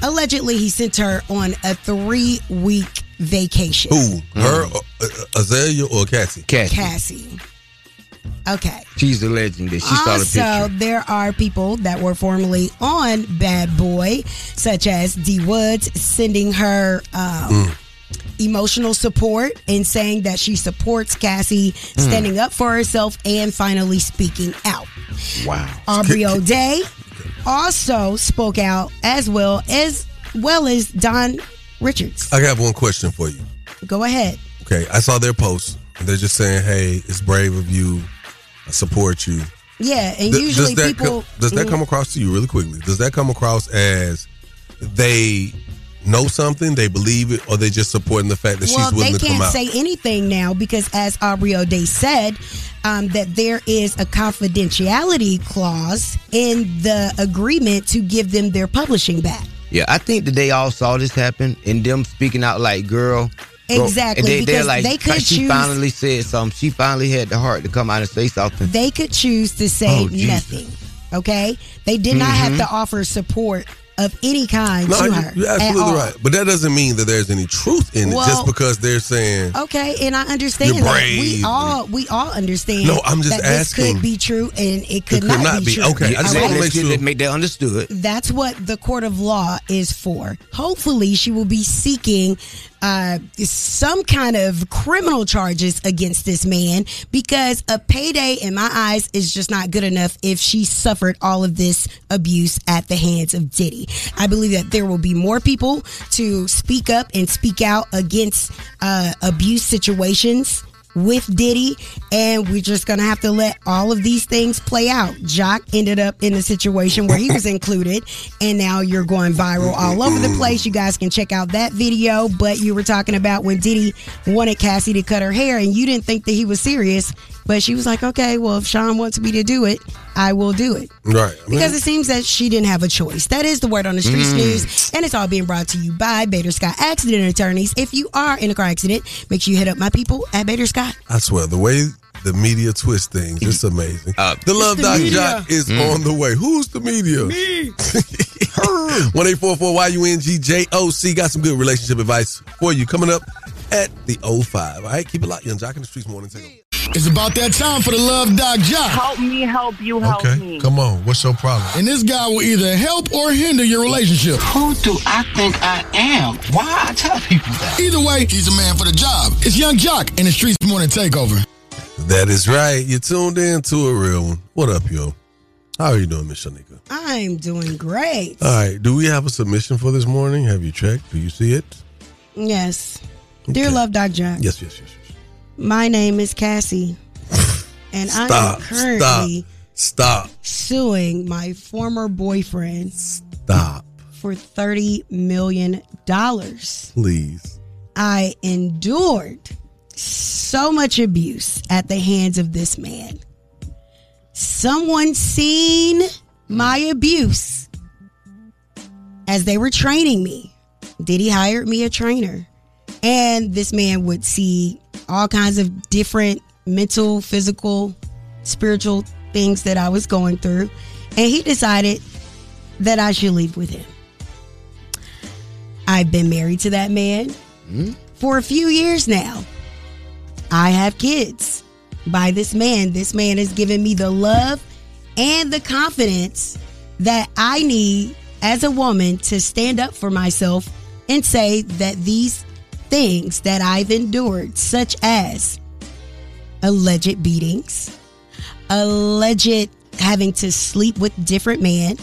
Allegedly, he sent her on a three week vacation. Who? Her, uh, uh, Azalea, or Cassie? Cassie. Cassie. Okay. She's the legend that she saw the also, picture. there are people that were formerly on Bad Boy, such as D Woods, sending her um, emotional support and saying that she supports Cassie standing up for herself and finally speaking out. Wow. Aubrey O'Day also spoke out as well as well as Dawn Richards. I have one question for you. Go ahead. Okay, I saw their post. And they're just saying, "Hey, it's brave of you. I support you." Yeah, and Th- usually does that people co- does that Mm. come across to you really quickly? Does that come across as they know something, they believe it, or they just supporting the fact that well, she's willing to come out. They can't out? say anything now because, as Aubrey O'Day said, um, that there is a confidentiality clause in the agreement to give them their publishing back. Yeah, I think that they all saw this happen and them speaking out like, girl. girl," Exactly, and they, they're because like, they could she choose- finally said something. She finally had the heart to come out and say something. They could choose to say Oh, nothing. Okay, they did not have Mhm. to offer support of any kind no, to her. you're at absolutely all. right. But that doesn't mean that there's any truth in it just because they're saying Okay, and I understand You're that. brave. We all we all understand. No, I'm just that this asking. could be true and it could, could not be, be. true. Okay, I just wanna make sure- make that understood. That's what the court of law is for. Hopefully, she will be seeking uh, some kind of criminal charges against this man because a payday, in my eyes, is just not good enough if she suffered all of this abuse at the hands of Diddy. I believe that there will be more people to speak up and speak out against uh, abuse situations with Diddy, and we're just gonna have to let all of these things play out. Joc ended up in a situation where he was included, and now you're going viral all over the place. You guys can check out that video. But you were talking about when Diddy wanted Cassie to cut her hair, and you didn't think that he was serious, but she was like, "Okay, well, if Sean wants me to do it, I will do it." right. I mean, Because it seems that she didn't have a choice. That is the word on the streets Mm. news, and it's all being brought to you by Bader Scott Accident Attorneys. If you are in a car accident, make sure you hit up my people at Bader Scott. I swear, the way the media twist things, it's amazing. the Love Doc media. Joc is Mm. on the way. Who's the media? Me. 1 YUNG Got some good relationship advice for you coming up at the 05. All right, keep it locked. Yung Joc in the streets morning. Take over. It's about that time for the Love Doc Joc. Help me, help you, help me. Come on. What's your problem? And this guy will either help or hinder your relationship. Who do I think I am? Why I tell people that? Either way, he's a man for the job. It's Yung Joc in the Streetz Morning Takeover. That is right. You tuned in to a real one. What up, yo? How are you doing, Miss Shanika? I'm doing great. All right. Do we have a submission for this morning? Have you checked? Do you see it? Yes. Dear Love Doc Joc, Yes, yes, yes. my name is Cassie, and I am Stop. currently Stop. suing my former boyfriend Stop. for $30 million. Please. I endured so much abuse at the hands of this man. Someone seen my abuse as they were training me. Diddy hired me a trainer. And this man would see all kinds of different mental, physical, spiritual things that I was going through. And he decided that I should leave with him. I've been married to that man hmm? for a few years now. I have kids by this man. This man has given me the love and the confidence that I need as a woman to stand up for myself and say that these things that I've endured, such as alleged beatings, alleged having to sleep with different men,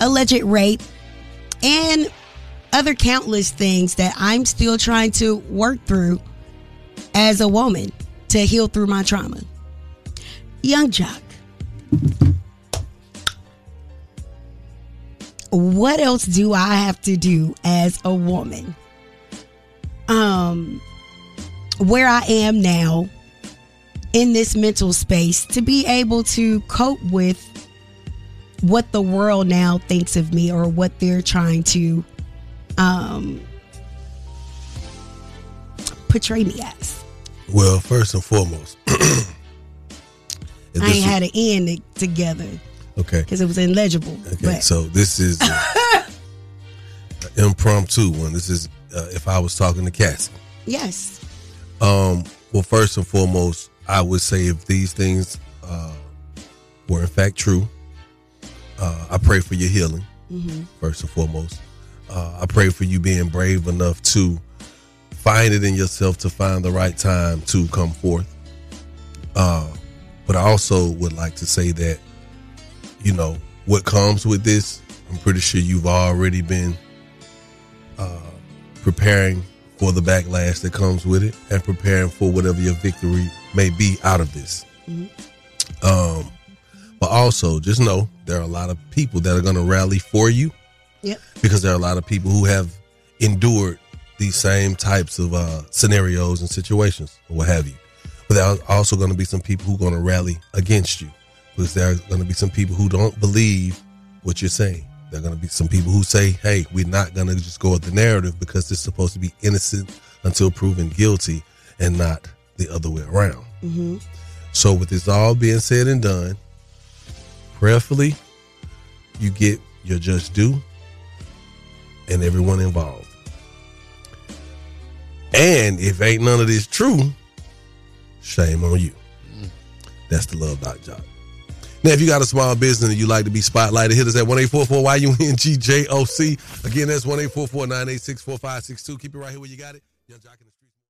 alleged rape, and other countless things that I'm still trying to work through as a woman to heal through my trauma. Yung Joc, what else do I have to do as a woman? Um, where I am now in this mental space to be able to cope with what the world now thinks of me or what they're trying to um portray me as. Well, first and foremost, I ain't is- had an end together okay. because it was illegible. Okay, But so this is uh, an impromptu one. This is uh, if I was talking to Cassie. yes, Um, well, first and foremost, I would say if these things uh, were in fact true, uh, I pray for your healing. Mhm. First and foremost, uh, I pray for you being brave enough to find it in yourself to find the right time to come forth. Uh, but I also would like to say that, you know, what comes with this. I'm pretty sure you've already been uh, preparing for the backlash that comes with it and preparing for whatever your victory may be out of this. Um, but also, just know there are a lot of people that are going to rally for you Yep. because there are a lot of people who have endured these same types of uh, scenarios and situations or what have you. But there are also going to be some people who are going to rally against you because there are going to be some people who don't believe what you're saying. There are going to be some people who say, hey, we're not going to just go with the narrative because it's supposed to be innocent until proven guilty and not the other way around. Mm-hmm. So, with this all being said and done, prayerfully, you get your just due and everyone involved. And if ain't none of this true, shame on you. Mm. That's the love doc job. Now, if you got a small business and you like to be spotlighted, hit us at 1844 YUNGJOC. Again, that's 1844 986 4562. Keep it right here where you got it.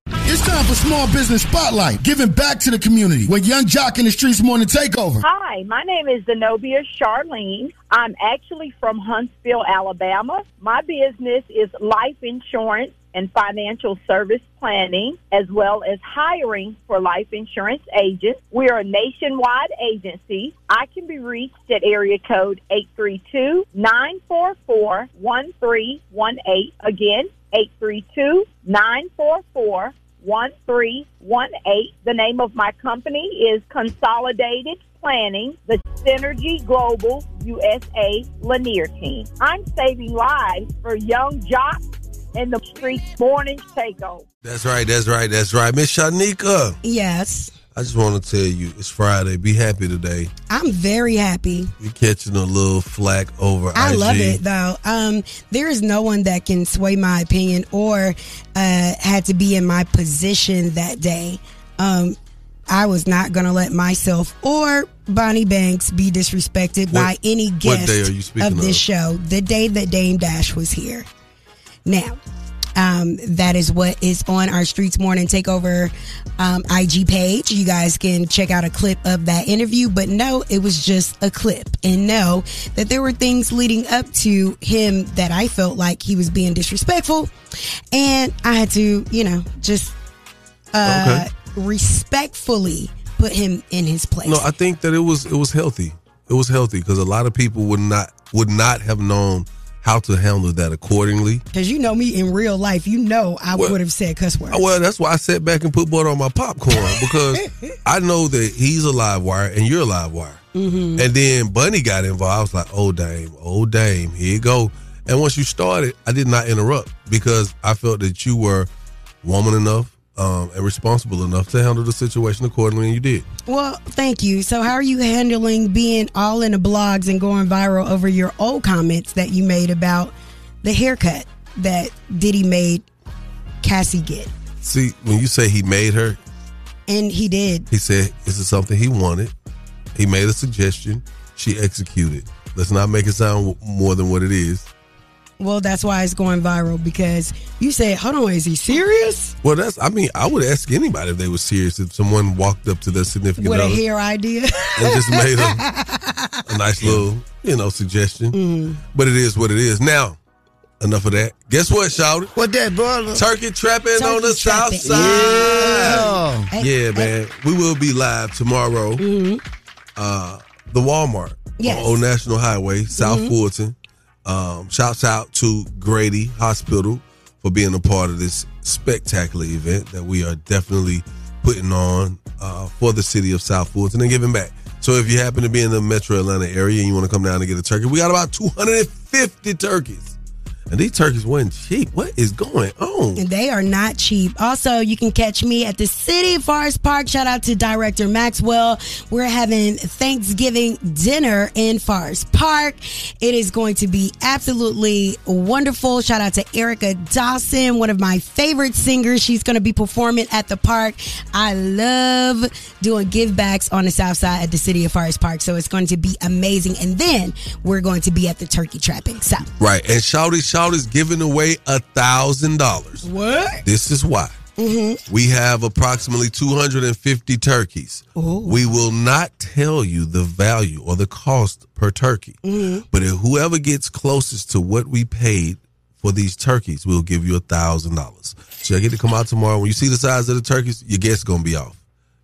It's time for Small Business Spotlight, giving back to the community with Yung Joc in the Streetz Morning Takeover. Hi, my name is Zenobia Charlene. I'm actually from Huntsville, Alabama. My business is life insurance and financial service planning, as well as hiring for life insurance agents. We are a nationwide agency. I can be reached at area code 832 944 1318. Again, 832 944 1318. The name of my company is Consolidated Planning, the Synergy Global USA Lanier Team. I'm saving lives for young jocks in the street morning takeover. That's right, that's right, that's right. Miss Shanika, Yes. I just want to tell you it's Friday. Be happy today. I'm very happy. You're catching a little flack over I IG. love it though. Um, there is no one that can sway my opinion or uh, had to be in my position that day. Um, I was not going to let myself or Bonnie Banks be disrespected by What- any what guest day are you speaking of this of? show. The day that Dame Dash was here. Now, um, that is what is on our Streetz Morning Takeover um, IG page. You guys can check out a clip of that interview, but no, it was just a clip. And know that there were things leading up to him that I felt like he was being disrespectful. And I had to, you know, just uh, respectfully put him in his place. No, I think that it was it was healthy. It was healthy because a lot of people would not would not have known how to handle that accordingly. Because you know me in real life, you know I would have said cuss words. Well, that's why I sat back and put butter on my popcorn because I know that he's a live wire and you're a live wire. Mhm. And then Bunny got involved. I was like, oh, Dame, oh, Dame, here you go. And once you started, I did not interrupt because I felt that you were woman enough um, and responsible enough to handle the situation accordingly, and you did. Well, thank you. So, how are you handling being all in the blogs and going viral over your old comments that you made about the haircut that Diddy made Cassie get? See, when you say he made her, And he did. he said this is something he wanted. He made a suggestion. She executed. Let's not make it sound more than what it is. Well, that's why it's going viral because you said, hold on, is he serious? Well, that's. I mean, I would ask anybody if they were serious. If someone walked up to their significant With a other hair idea? and just made a, a nice little, you know, suggestion. Mm. But it is what it is. Now, enough of that. Guess what, Shout? What that, brother? Turkey trapping Turkey on the trapping. south side. Yeah. Yeah, man. We will be live tomorrow. Uh, the Walmart Yes. on Old National Highway, South Mhm. Fulton. Um, shouts out to Grady Hospital for being a part of this spectacular event that we are definitely putting on uh, for the city of South Fulton and then giving back. So if you happen to be in the metro Atlanta area and you want to come down and get a turkey, we got about 250 turkeys. And these turkeys weren't cheap. What is going on? And they are not cheap. Also, you can catch me at the City Forest Park. Shout out to Director Maxwell. We're having Thanksgiving dinner in Forest Park. It is going to be absolutely wonderful. Shout out to Erica Dawson, one of my favorite singers. She's going to be performing at the park. I love doing give backs on the south side at the City of Forest Park. So it's going to be amazing. And then we're going to be at the turkey trapping. So Right. And Shawty Shout is giving away a thousand dollars. What? This is why. Mm-hmm. We have approximately 250 turkeys. We will not tell you the value or the cost per turkey, Mm-hmm. but if whoever gets closest to what we paid for these turkeys, we'll give you a thousand dollars. So I get to come out tomorrow. When you see the size of the turkeys, your guess is gonna be off.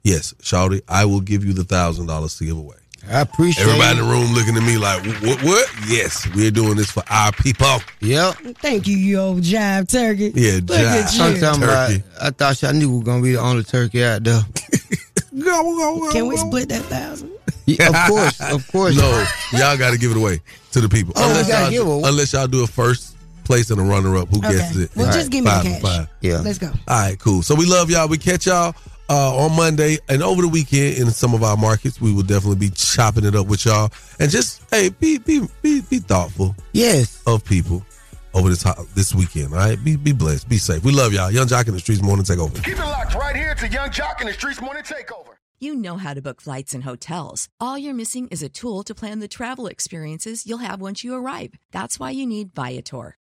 Yes, Shawty, I will give you the thousand dollars to give away. I appreciate Everybody it. in the room looking at me like, what? What? Yes, we're doing this for our people. Yep. Thank you, you old jive turkey. Yeah, Look at I'm you. talking about, Turkey. I thought y'all knew we were gonna be the only turkey out there. go, go, go, Can we split that thousand? Yeah, of course, of course. No, y'all got to give it away to the people. Oh, we gotta y'all, give it away. unless y'all do a first place and a runner up. Who Okay. guesses it? Well, All just give me the five and cash. five. Yeah. Let's go. All right, cool. So we love y'all. We catch y'all uh, on Monday and over the weekend in some of our markets. We will definitely be chopping it up with y'all. And just hey, be be be, be thoughtful. Yes. Of people over this ho- this weekend. All right, be be blessed. Be safe. We love y'all. Yung Joc in the streets. Morning take over. Keep it locked right here to Yung Joc in the Streetz Morning Takeover. You know how to book flights and hotels. All you're missing is a tool to plan the travel experiences you'll have once you arrive. That's why you need Viator.